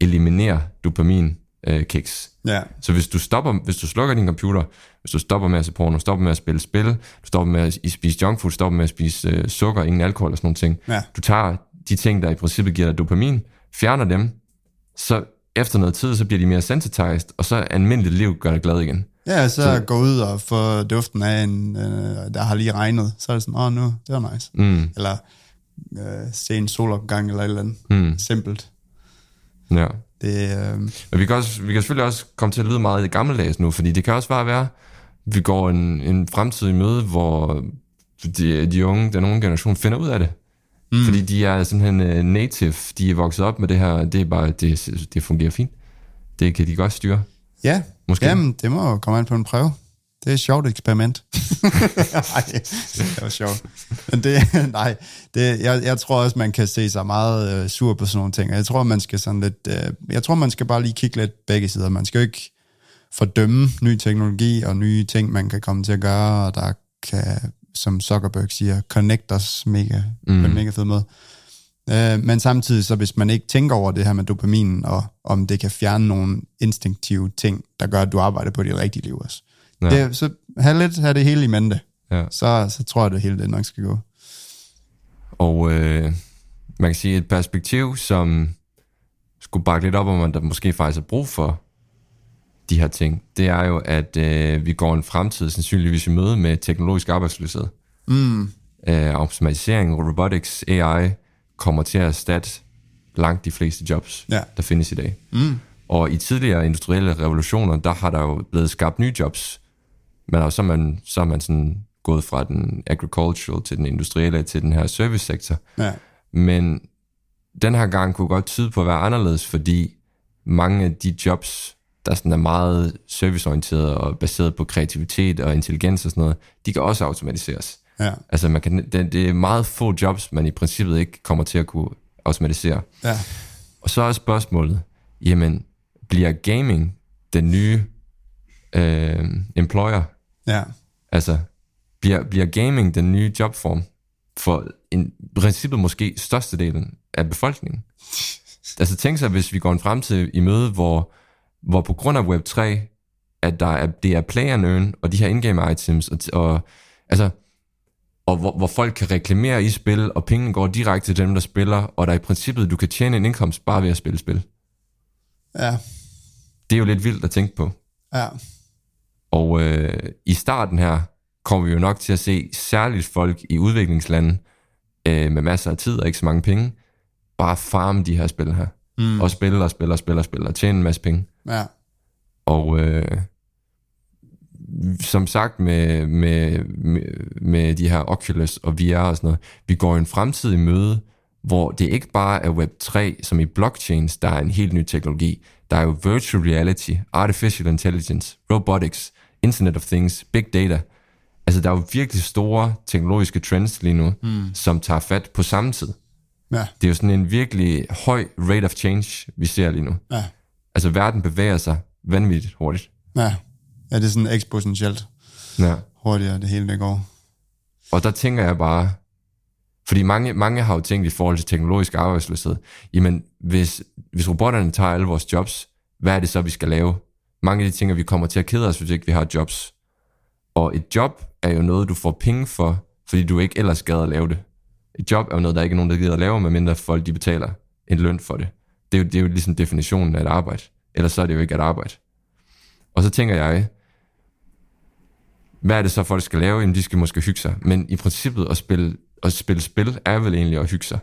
eliminerer dopamin øh, kicks. Ja, Så hvis du stopper, hvis du slukker din computer, hvis du stopper med at se porno, stopper med at spille spil, du stopper med at spise junk food, stopper med at spise øh, sukker, ingen alkohol og sådan nogle ting. Ja. Du tager de ting, der i princippet giver dig dopamin, fjerner dem, så efter noget tid, så bliver de mere sensitized, og så almindeligt liv gør dig glad igen. Ja så, så gå ud og få duften af en, øh, der har lige regnet, så er det sådan, åh nu, det var nice. Mm. Eller øh, se en solopgang eller et eller andet. Mm. Simpelt. Ja. Det, øh, Men vi kan, også, vi kan selvfølgelig også komme til at lyde meget i gammeldags nu, fordi det kan også bare være, vi går en, en fremtid i møde, hvor de, de unge, den unge generation finder ud af det. Mm. Fordi de er simpelthen uh, native, de er vokset op med det her, det er bare, det, det fungerer fint. Det kan de godt styre. Ja, Måske. Jamen, det må jo komme an på en prøve. Det er et sjovt eksperiment. <laughs> nej, det var sjovt. Men det, <laughs> nej, det, jeg, jeg tror også, man kan se sig meget øh, sur på sådan nogle ting. Jeg tror, man skal sådan lidt, øh, jeg tror, man skal bare lige kigge lidt begge sider. Man skal jo ikke fordømme ny teknologi og nye ting, man kan komme til at gøre, og der kan, som Zuckerberg siger, connect os mega, mm. på en mega fed måde. Øh, men samtidig, så hvis man ikke tænker over det her med dopaminen, og om det kan fjerne nogle instinktive ting, der gør, at du arbejder på dit rigtige liv også. Ja. Det, så have lidt have det hele i mente, Ja. så, så tror jeg, det hele det nok skal gå. Og øh, man kan sige et perspektiv, som skulle bakke lidt op om, at der måske faktisk er brug for de her ting, det er jo, at øh, vi går en fremtid sandsynligvis i møde med teknologisk arbejdsløshed. Mm. Øh, automatisering, robotics, AI kommer til at erstatte langt de fleste jobs, Ja. der findes i dag. Mm. Og i tidligere industrielle revolutioner, der har der jo blevet skabt nye jobs. Men så er man, så er man sådan gået fra den agricultural til den industrielle til den her servicesektor. Ja. Men den her gang kunne godt tyde på at være anderledes, fordi mange af de jobs, der sådan er meget serviceorienterede og baseret på kreativitet og intelligens og sådan noget, de kan også automatiseres. Ja. Altså man kan, det, det er meget få jobs, man i princippet ikke kommer til at kunne automatisere. Ja. Og så er spørgsmålet, jamen, bliver gaming den nye øh, employer? Ja. Altså, bliver, bliver gaming den nye jobform for en, i princippet måske størstedelen af befolkningen? <laughs> Altså tænk sig, hvis vi går en fremtid i møde, hvor, hvor på grund af Web3, at der er, det er play and earn, og de her in-game items, og, og, altså, og hvor, hvor folk kan reklamere i spil, og pengene går direkte til dem, der spiller, og der i princippet, du kan tjene en indkomst bare ved at spille spil. Ja. Det er jo lidt vildt at tænke på. Ja. Og øh, i starten her kommer vi jo nok til at se særligt folk i udviklingslande øh, med masser af tid og ikke så mange penge, bare farme de her spil her. Mm. Og spille og spille og spille og spille og tjene en masse penge. Ja. Og øh, som sagt med, med, med, med de her Oculus og VR og sådan noget, vi går en fremtid i møde, hvor det ikke bare er Web3, som i blockchains, der er en helt ny teknologi. Der er jo virtual reality, artificial intelligence, robotics, internet of things, big data. Altså, der er jo virkelig store teknologiske trends lige nu, mm. som tager fat på samme tid. Ja, Det er jo sådan en virkelig høj rate of change, vi ser lige nu. ja, Altså, verden bevæger sig vanvittigt hurtigt. ja. Ja, det er sådan eksponentielt Ja. hurtigere, det hele det går. Og der tænker jeg bare, fordi mange, mange har jo tænkt i forhold til teknologisk arbejdsløshed, jamen hvis, hvis robotterne tager alle vores jobs, hvad er det så, vi skal lave? Mange af de ting, at vi kommer til at kede os, hvis ikke vi har jobs. Og et job er jo noget, du får penge for, fordi du ikke ellers gad at lave det. Et job er jo noget, der ikke er nogen, der gider at lave, medmindre folk de betaler en løn for det. Det er jo, det er jo ligesom definitionen af et arbejde. Ellers så er det jo ikke et arbejde. Og så tænker jeg, hvad er det så, folk skal lave? Jamen, de skal måske hygge sig. Men i princippet at spille, at spille spil er vel egentlig at hygge sig.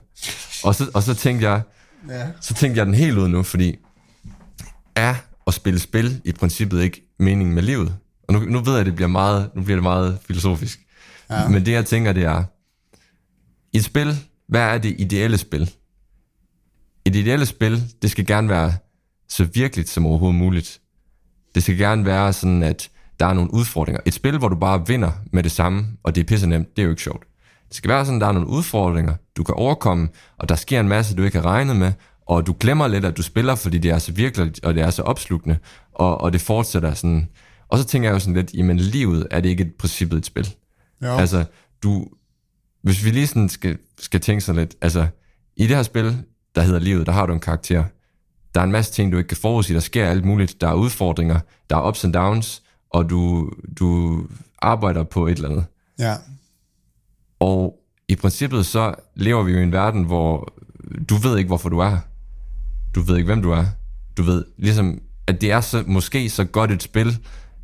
Og så, og så tænkte jeg, Ja. så tænkte jeg den helt ud nu, fordi er at spille spil i princippet ikke meningen med livet? Og nu, nu ved jeg, at det bliver meget, nu bliver det meget filosofisk. Ja. Men det jeg tænker, det er, i et spil, hvad er det ideelle spil? Et ideelle spil, det skal gerne være så virkeligt som overhovedet muligt. Det skal gerne være sådan, at der er nogle udfordringer. Et spil, hvor du bare vinder med det samme, og det er pisse nemt, det er jo ikke sjovt. Det skal være sådan, at der er nogle udfordringer, du kan overkomme, og der sker en masse, du ikke har regnet med, og du glemmer lidt, at du spiller, fordi det er så virkeligt, og det er så opslugende, og, og det fortsætter sådan. Og så tænker jeg jo sådan lidt, jamen livet er det ikke et princippet et spil. Jo. Altså, du, hvis vi lige sådan skal, skal tænke sådan lidt, altså, i det her spil, der hedder livet, der har du en karakter. Der er en masse ting, du ikke kan forudsige, der sker alt muligt. Der er udfordringer, der er ups and downs, og du, du arbejder på et eller andet. Ja, Og i princippet så lever vi jo i en verden, hvor du ved ikke, hvorfor du er her. Du ved ikke, hvem du er. Du ved ligesom, at det er så, måske så godt et spil,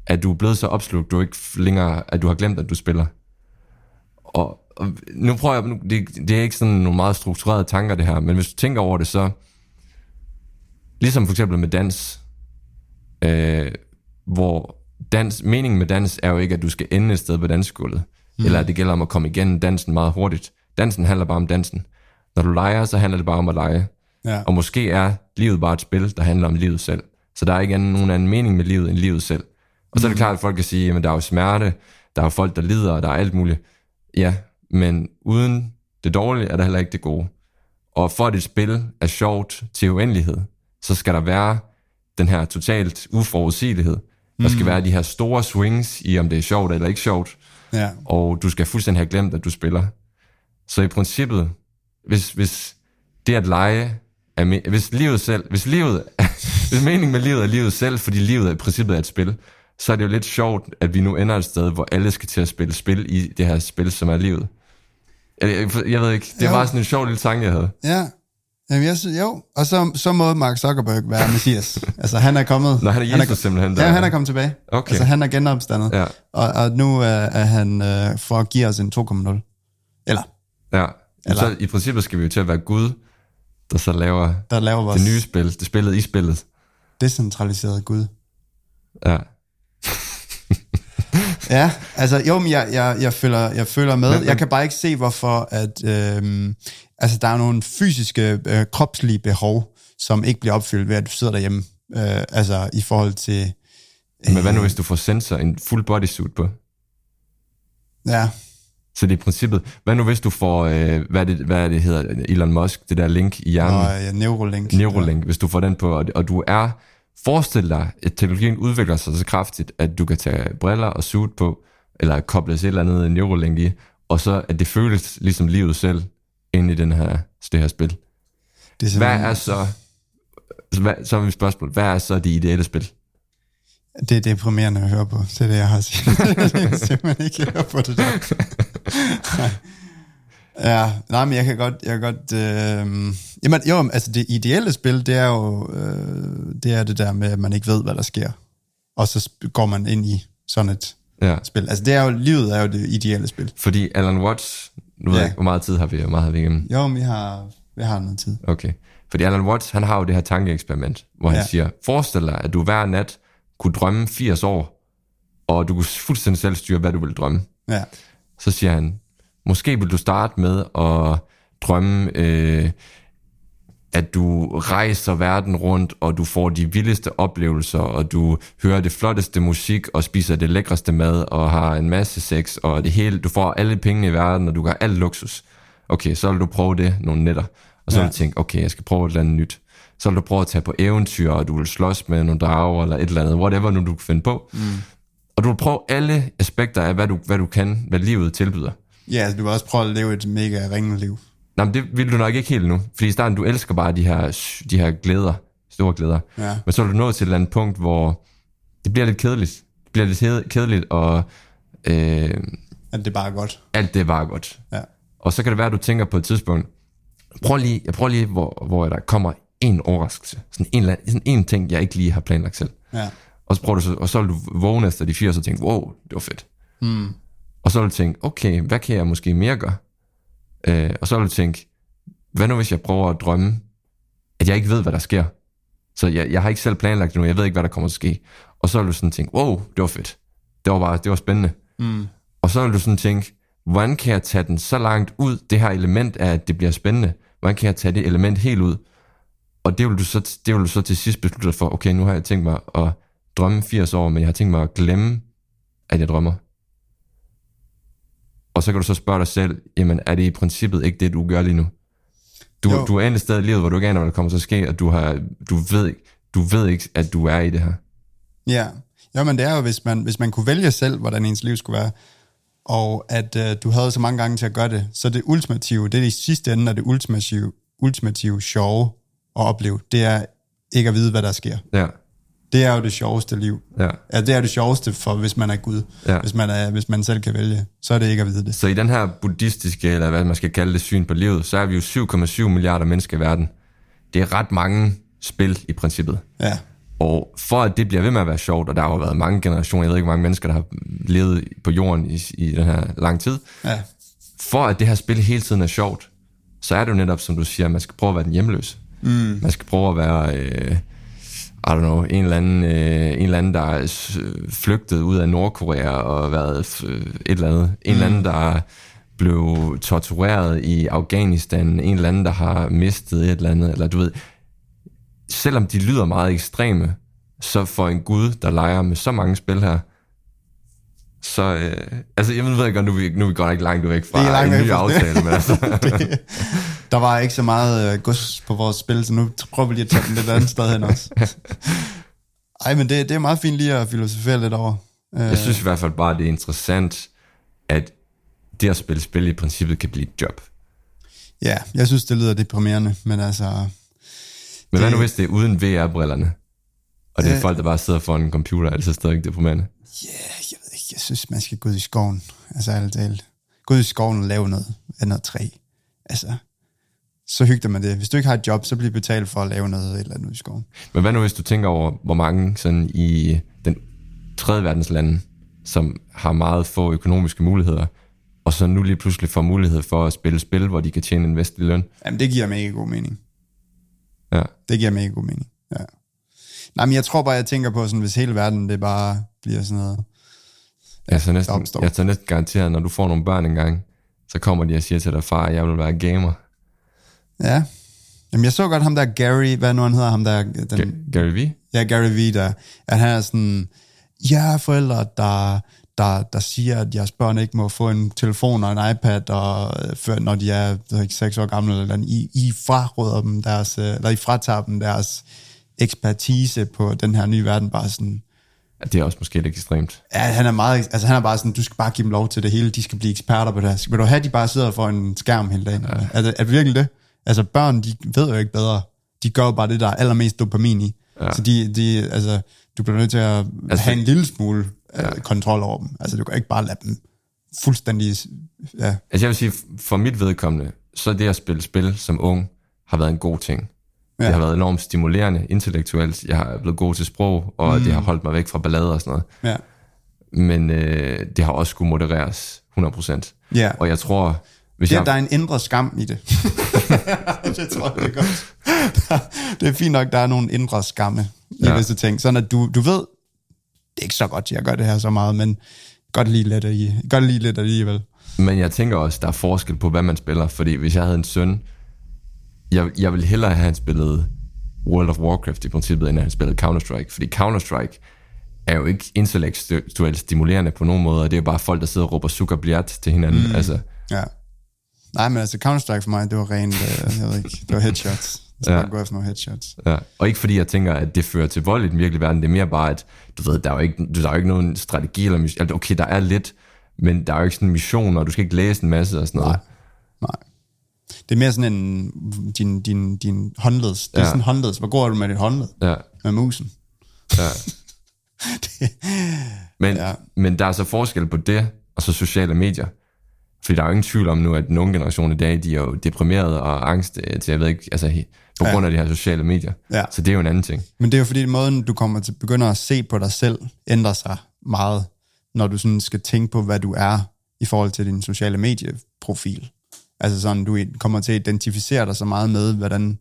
at du er blevet så opslugt, du ikke længere, at du har glemt, at du spiller. Og, og nu prøver jeg, nu, det, det er ikke sådan nogle meget strukturerede tanker det her, men hvis du tænker over det, så ligesom for eksempel med dans, øh, hvor dans, meningen med dans er jo ikke, at du skal ende et sted på dansegulvet, mm. eller at det gælder om at komme igennem dansen meget hurtigt. Dansen handler bare om dansen. Når du leger, så handler det bare om at lege. ja, Og måske er livet bare et spil, der handler om livet selv. Så der er ikke anden, nogen anden mening med livet end livet selv. Og så er det klart, at folk kan sige, at der er jo smerte, der er jo folk, der lider, og der er alt muligt. Ja, men uden det dårlige er der heller ikke det gode. Og for at et spil er sjovt til uendelighed, så skal der være den her totalt uforudsigelighed. Der skal være de her store swings i, om det er sjovt eller ikke sjovt. ja, Og du skal fuldstændig have glemt, at du spiller. Så i princippet, hvis, hvis det at lege, er hvis livet selv, hvis livet, <laughs> hvis meningen med livet er livet selv, fordi livet er i princippet er et spil, så er det jo lidt sjovt, at vi nu ender et sted, hvor alle skal til at spille spil i det her spil, som er livet. Jeg, jeg, ved ikke, det bare sådan en sjov lille tanke, jeg havde. ja. Jamen, jeg synes, jo, og så, så må Mark Zuckerberg være Messias. <laughs> altså, han er kommet... Nå, han er Jesus simpelthen. Ja, han er kommet tilbage. Okay. Altså, han er genopstandet. Ja. Og, og nu er, er han øh, for at give os en 2,0. Eller, Ja, Eller- så i princippet skal vi jo til at være Gud, der så laver der laver vores det nye spil, det spillet i spillet. decentraliserede Gud. Ja. Ja, altså jo, men jeg, jeg, jeg, føler, jeg føler med. Men- men- Jeg kan bare ikke se, hvorfor at, øhm, altså, der er nogle fysiske, øh, kropslige behov, som ikke bliver opfyldt ved, at du sidder derhjemme. Øh, altså i forhold til... Men hvad nu, hvis du får sensor, en full bodysuit på? Ja, Så det er i princippet, hvad nu hvis du får, øh, hvad, er det, hvad det hedder, Elon Musk, det der link i hjernen, og ja, Neuralink. Neuralink, hvis du får den på, og, og du er, forestil dig, at teknologien udvikler sig så kraftigt, at du kan tage briller og suit på, eller kobles et eller andet Neuralink i, og så at det føles ligesom livet selv, inde i den her, det her spil. Det er Hvad er så, hvad, så er mit spørgsmål, hvad er så det ideelle spil? Det er deprimerende at høre på. Det er det, jeg har at sige. <laughs> <laughs> kan simpelthen ikke høre på det der. <laughs> Ja, nej, men jeg kan godt... Jeg kan godt øh, jamen, jo, altså det ideelle spil, det er jo øh, det, er det der med, at man ikke ved, hvad der sker. Og så går man ind i sådan et Ja. spil. Altså det er jo, livet er jo det ideelle spil. Fordi Alan Watts, nu ved Ja. jeg ikke, hvor meget tid har vi, hvor meget har vi igennem? Jo, vi har, vi har noget tid. Okay. Fordi Alan Watts, han har jo det her tankeeksperiment, hvor han Ja. siger, forestil dig, at du hver nat kunne drømme 80 år, og du kunne fuldstændig selv styre, hvad du ville drømme. Ja, Så siger han, måske vil du starte med at drømme, øh, at du rejser verden rundt, og du får de vildeste oplevelser, og du hører det flotteste musik, og spiser det lækreste mad, og har en masse sex, og det hele, du får alle pengene i verden, og du har alt luksus. Okay, så vil du prøve det nogle nætter, og så Ja. vil du tænke, okay, jeg skal prøve et eller andet nyt. Så vil du prøve at tage på eventyr, og du vil slås med nogle drager, eller et eller andet, whatever nu du kan finde på. Mm. Og du vil prøve alle aspekter af, hvad du, hvad du kan, hvad livet tilbyder. Ja, altså, du vil også prøve at leve et mega ringende liv. Nå, men det vil du nok ikke helt nu. Fordi i starten, du elsker bare de her, de her glæder, store glæder. Ja. Men så er du nået til et eller andet punkt, hvor det bliver lidt kedeligt. Det bliver lidt kedeligt, og øh, At det bare er godt. alt det er bare godt. Ja. Og så kan det være, at du tænker på et tidspunkt, prøv lige, jeg prøver lige, hvor, hvor der kommer en overraskelse. Sådan en, sådan en ting, jeg ikke lige har planlagt selv. Ja. Og så, prøver du, og så vil du vågne efter de fire, og så tænke, wow, det var fedt. Mm. Og så vil du tænke, okay, hvad kan jeg måske mere gøre? Øh, og så vil du tænke, hvad nu hvis jeg prøver at drømme, at jeg ikke ved, hvad der sker? Så jeg, jeg har ikke selv planlagt det nu, jeg ved ikke, hvad der kommer til at ske. Og så vil du sådan tænke, wow, det var fedt. Det var bare, det var spændende. Mm. Og så vil du sådan tænke, hvordan kan jeg tage den så langt ud, det her element af, at det bliver spændende? Hvordan kan jeg tage det element helt ud? Og det vil du så, det vil du så til sidst beslutte dig for, okay, nu har jeg tænkt mig at drømme 80 år, men jeg har tænkt mig at glemme, at jeg drømmer. Og så kan du så spørge dig selv, jamen er det i princippet ikke det, du gør lige nu? Du, Jo. du er endelig sted i livet, hvor du ikke aner, hvad der kommer til at ske, og du, har, du, ved, du ved ikke, at du er i det her. Ja. ja, men det er jo, hvis man, hvis man kunne vælge selv, hvordan ens liv skulle være, og at øh, du havde så mange gange til at gøre det, så det ultimative, det er i sidste ende, er det ultimative, ultimative sjove at opleve, det er ikke at vide, hvad der sker. Ja, Det er jo det sjoveste liv. ja. Ja, det er det sjoveste for, hvis man er Gud. Ja. Hvis, man er, hvis man selv kan vælge, så er det ikke at vide det. Så i den her buddhistiske, eller hvad man skal kalde det, syn på livet, så er vi jo 7,7 milliarder mennesker i verden. Det er ret mange spil i princippet. Ja, Og for at det bliver ved med at være sjovt, og der har jo været mange generationer, jeg ved ikke, hvor mange mennesker, der har levet på jorden i, i den her lang tid, ja, for at det her spil hele tiden er sjovt, så er det jo netop, som du siger, at man skal prøve at være den hjemløse. Mm. Man skal prøve at være, øh, I don't know, en eller anden, øh, en eller anden der er flygtet ud af Nordkorea og været øh, et eller andet. En eller anden, der blev tortureret i Afghanistan. En eller anden, der har mistet et eller andet. Eller du ved, selvom de lyder meget ekstreme, så for en gud, der leger med så mange spil her, så, øh, altså jeg ved om nu, er vi- nu er vi godt ikke langt væk fra Vi er langt en ny det. aftale, men altså, <laughs> der var ikke så meget øh, gods på vores spil, så nu prøver vi lige at tage den lidt andet sted hen også. Ej, men det, det er meget fint lige at filosofere lidt over. Øh, jeg synes i hvert fald bare, det er interessant, at det at spille spil i princippet kan blive et job. Ja, jeg synes, det lyder deprimerende, men altså... Men hvad Det- nu hvis det er uden VR-brillerne? Og det er Øh. folk, der bare sidder foran en computer, er det så stadig deprimerende? Ja, jeg ved ikke, jeg synes, man skal gå ud i skoven. Altså, ærligt talt. Gå ud i skoven og lave noget af noget træ. Altså, så hygger man det. Hvis du ikke har et job, så bliver betalt for at lave noget eller andet i skoven. Men hvad nu hvis du tænker over, hvor mange sådan i den tredje verdens lande, som har meget få økonomiske muligheder, og så nu lige pludselig får mulighed for at spille spil, hvor de kan tjene en vestlig løn. Jamen, det giver mega god mening. Ja. Det giver mega god mening, ja. Nej, men jeg tror bare, jeg tænker på, sådan, hvis hele verden, det bare bliver sådan noget... Jeg tager næsten, Stop, stop. jeg tager næsten garanteret, når du får nogle børn engang, så kommer de og siger til dig, far, jeg vil være gamer. Ja. Jamen, jeg så godt ham der Gary, hvad nu han hedder, ham der... Den, Ga- Gary Vee? Ja, Gary Vee, der, at han er sådan, er forældre, der, der, der siger, at jeres børn ikke må få en telefon og en iPad, og, øh, før, når de er ved ikke, 6 år gamle, eller. I, I fraråder dem deres, øh, eller I fratager dem deres ekspertise på den her nye verden, bare sådan, Ja, det er også måske lidt ekstremt. ja, han er meget, altså han er bare sådan, du skal bare give dem lov til det hele, de skal blive eksperter på det her. Vil du have, at de bare sidder for en skærm hele dagen? Ja. Er, det, er det virkelig det? Altså børn, de ved jo ikke bedre. De gør jo bare det, der er allermest dopamin i. Ja. Så de, de, altså, du bliver nødt til at altså, Altså- have en lille smule ja. kontrol over dem. Altså du kan ikke bare lade dem fuldstændig, ja, Altså jeg vil sige, for mit vedkommende, så det at spille spil som ung, har været en god ting. Ja. Det har været enormt stimulerende intellektuelt. Jeg har blevet god til sprog, og mm. det har holdt mig væk fra ballader og sådan noget. ja, Men øh, det har også skulle modereres 100%. ja. Og jeg tror, hvis Det, jeg... der er en indre skam i det. <laughs> det tror jeg, det er godt. det er fint nok, der er nogle indre skamme i ja. Visse ting. Sådan at du, du ved, det er ikke så godt, jeg gør det her så meget, men godt lige lidt, godt lige lidt alligevel. Men jeg tænker også, der er forskel på, hvad man spiller. Fordi hvis jeg havde en søn, jeg, jeg ville hellere have, han spillet World of Warcraft i princippet, end at han spillede Counter-Strike. Fordi Counter-Strike er jo ikke intellektuelt stimulerende på nogen måde, og det er jo bare folk, der sidder og råber sukker bliat til hinanden. Mm. Altså, Ja. Nej, men altså Counter-Strike for mig, det var rent, øh, jeg ved ikke, det var headshots. <laughs> Skal Ja. ja. gå efter nogle headshots. ja. Og ikke fordi jeg tænker, at det fører til vold i den virkelige verden, det er mere bare, at du ved, der er jo ikke, der er jo ikke nogen strategi eller mission. Okay, der er lidt, men der er jo ikke sådan en mission, og du skal ikke læse en masse og sådan noget. Nej. Nej. Det er mere sådan en, din, din, din håndleds. Det er Ja. ja. sådan en håndleds. Hvor går du med dit håndled? Ja, Med musen. ja. <laughs> Men, ja. Ja. men der er så forskel på det, og så sociale medier. Fordi der er jo ingen tvivl om nu, at den unge generation i dag, de er jo deprimeret og angst øh, til, jeg ved ikke, altså på Ja. grund af de her sociale medier. Ja. Så det er jo en anden ting. Men det er jo fordi, måden du kommer til begynder at se på dig selv, ændrer sig meget, når du sådan skal tænke på, hvad du er i forhold til din sociale medieprofil. Altså sådan, du kommer til at identificere dig så meget med, hvordan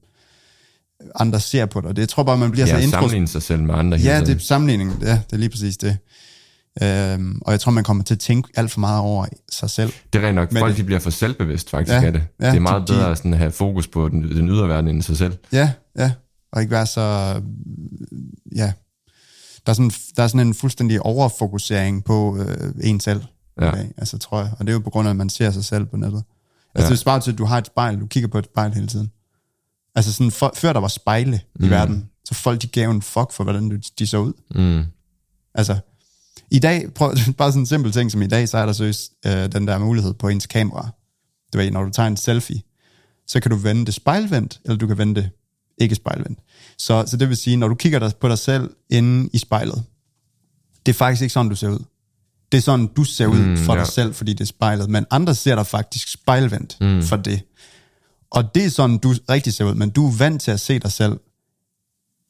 andre ser på dig. Det jeg tror bare, man bliver Ja, så intro... sammenligne sig selv med andre Ja, det er sammenligning. Ja, det er lige præcis det. Øhm, og jeg tror, man kommer til at tænke alt for meget over sig selv. Det er rent nok, Men folk det- de bliver for selvbevidst faktisk Ja, af det. ja, det er meget de- bedre at sådan have fokus på den, den ydre verden end sig selv. Ja, ja. Og ikke være så... Ja. Der er sådan, der er sådan en fuldstændig overfokusering på øh, en selv. Ja. Okay, altså, tror jeg. Og det er jo på grund af, at man ser sig selv på nettet. Altså, Ja. det svarer til, at du har et spejl. Du kigger på et spejl hele tiden. Altså, sådan, for, før der var spejle mm. i verden, så folk, de gav en fuck for, hvordan de, så ud. Mm. Altså, i dag, prøv, <laughs> bare sådan en simpel ting som i dag, så er der seriøst øh, den der mulighed på ens kamera. Du ved, når du tager en selfie, så kan du vende det spejlvendt, eller du kan vende det ikke spejlvendt. Så, så det vil sige, når du kigger dig på dig selv inde i spejlet, det er faktisk ikke sådan, du ser ud. Det er sådan, du ser ud Mm, for ja. dig selv, fordi det er spejlet, men andre ser dig faktisk spejlvendt mm. for det. Og det er sådan, du rigtig ser ud, men du er vant til at se dig selv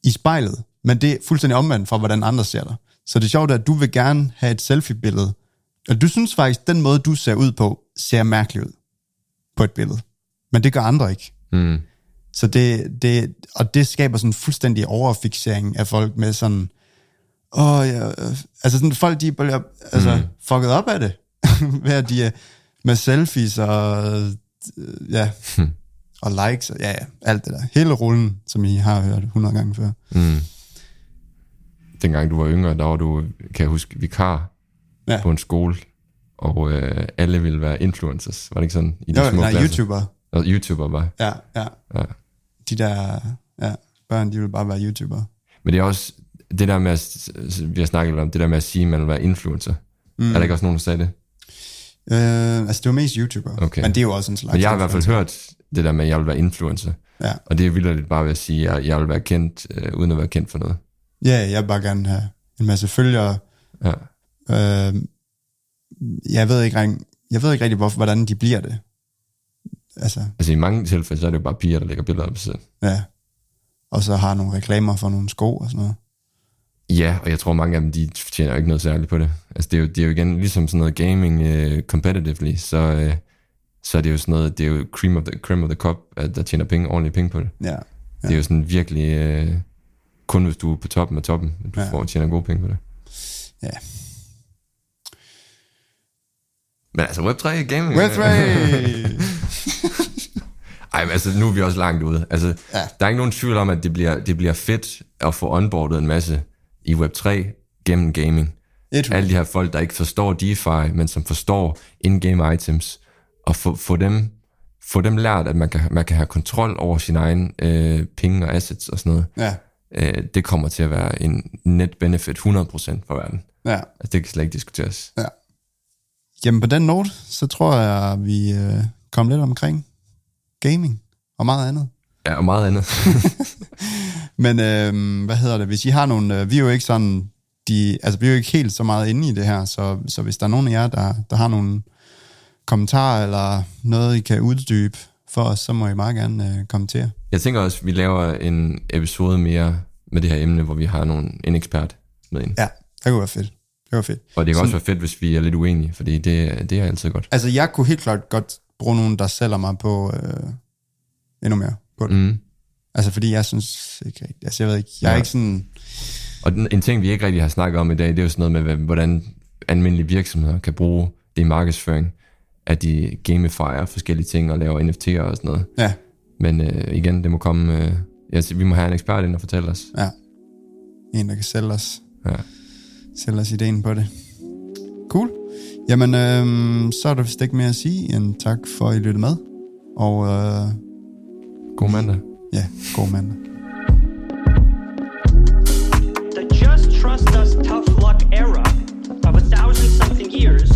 i spejlet, men det er fuldstændig omvendt fra, hvordan andre ser dig. Så det sjove er, at du vil gerne have et selfie-billede, og du synes faktisk, den måde, du ser ud på, ser mærkelig ud på et billede. Men det gør andre ikke. Mm. Så det, det, og det skaber sådan en fuldstændig overfixering af folk med sådan, åh, ja, øh, altså sådan, folk de bliver altså, mm. fucket op af det, <laughs> ved at de er med selfies og, øh, ja, og likes, og ja, ja, alt det der. Hele rullen, som I har hørt 100 gange før. Mm. Dengang du var yngre, der var du, kan jeg huske, vikar Ja. på en skole, og øh, alle ville være influencers. Var det ikke sådan? I de Jo, små nej, klasser? YouTuber. Og YouTuber var. Ja, ja. Ja. De der ja, børn, de vil bare være YouTuber. Men det er også det der med, at, vi har snakket lidt om, det der med at sige, at man vil være influencer. Mm. Er der ikke også nogen, der sagde det? Øh, altså, det var mest YouTuber. Okay. Men det er jo også en slags Men jeg har i hvert fald hørt det der med, at jeg vil være influencer. Ja. Og det er vildt bare ved at sige, at jeg vil være kendt, øh, uden at være kendt for noget. ja, jeg vil bare gerne have en masse følgere. Ja. Øh, jeg ved ikke, jeg ved ikke rigtig, hvorfor, hvordan de bliver det. Altså, Altså i mange tilfælde, så er det jo bare piger, der lægger billeder op sig selv. ja. Og så har nogle reklamer for nogle sko og sådan noget. Ja, og jeg tror mange af dem, de tjener ikke noget særligt på det. Altså det er jo, det er jo igen ligesom sådan noget gaming uh, competitively, så, uh, så er det jo sådan noget, det er jo cream of the, cream of the cup, at der tjener penge, ordentlige penge på det. Ja. Ja. Det er jo sådan virkelig, uh, kun hvis du er på toppen af toppen, at du Ja. får tjener gode penge på det. Ja. Men altså Web3 gaming... Web3! <laughs> Ej, men altså nu er vi også langt ude. Altså, ja. Der er ikke nogen tvivl om, at det bliver, det bliver fedt at få onboardet en masse i Web3 gennem gaming. Et Alle de her folk, der ikke forstår DeFi, men som forstår in-game items, og få, få, dem, få dem lært, at man kan, man kan have kontrol over sin egen øh, penge og assets og sådan noget. Ja. Øh, det kommer til at være en net benefit 100% for verden. Ja. Altså, det kan slet ikke diskuteres. ja. Jamen på den note, så tror jeg, at vi øh, kom lidt omkring gaming og meget andet. Ja, og meget andet. <laughs> Men øh, hvad hedder det? Hvis I har nogle... Øh, vi er jo ikke sådan... De, altså, vi er jo ikke helt så meget inde i det her, så, så hvis der er nogen af jer, der, der har nogle kommentarer eller noget, I kan uddybe for os, så må I meget gerne øh, kommentere. Jeg tænker også, at vi laver en episode mere med det her emne, hvor vi har nogle, en ekspert med ind. Ja, det kunne være fedt. Det var fedt. Og det kan Sådan- også være fedt, hvis vi er lidt uenige, fordi det, det er altid godt. Altså, jeg kunne helt klart godt bruge nogen, der sælger mig på øh, endnu mere på det. Mm. Altså, fordi jeg synes ikke rigtigt... Altså, jeg ved ikke... Jeg er Ja. ikke sådan... Og den, en ting, vi ikke rigtig har snakket om i dag, det er jo sådan noget med, hvordan almindelige virksomheder kan bruge det i markedsføring. at de gamifier forskellige ting og laver NFT'er og sådan noget. Ja, Men øh, igen, det må komme... Øh, ja, vi må have en ekspert ind og fortælle os. ja. En, der kan sælge os, Ja. sælge os ideen på det. Cool. Jamen, øhm, så er der vist ikke mere at sige end tak for, at I lyttede med. Og øh, God mandag. Ja, god mandag. The Just Trust Us Tough Luck era of a thousand something years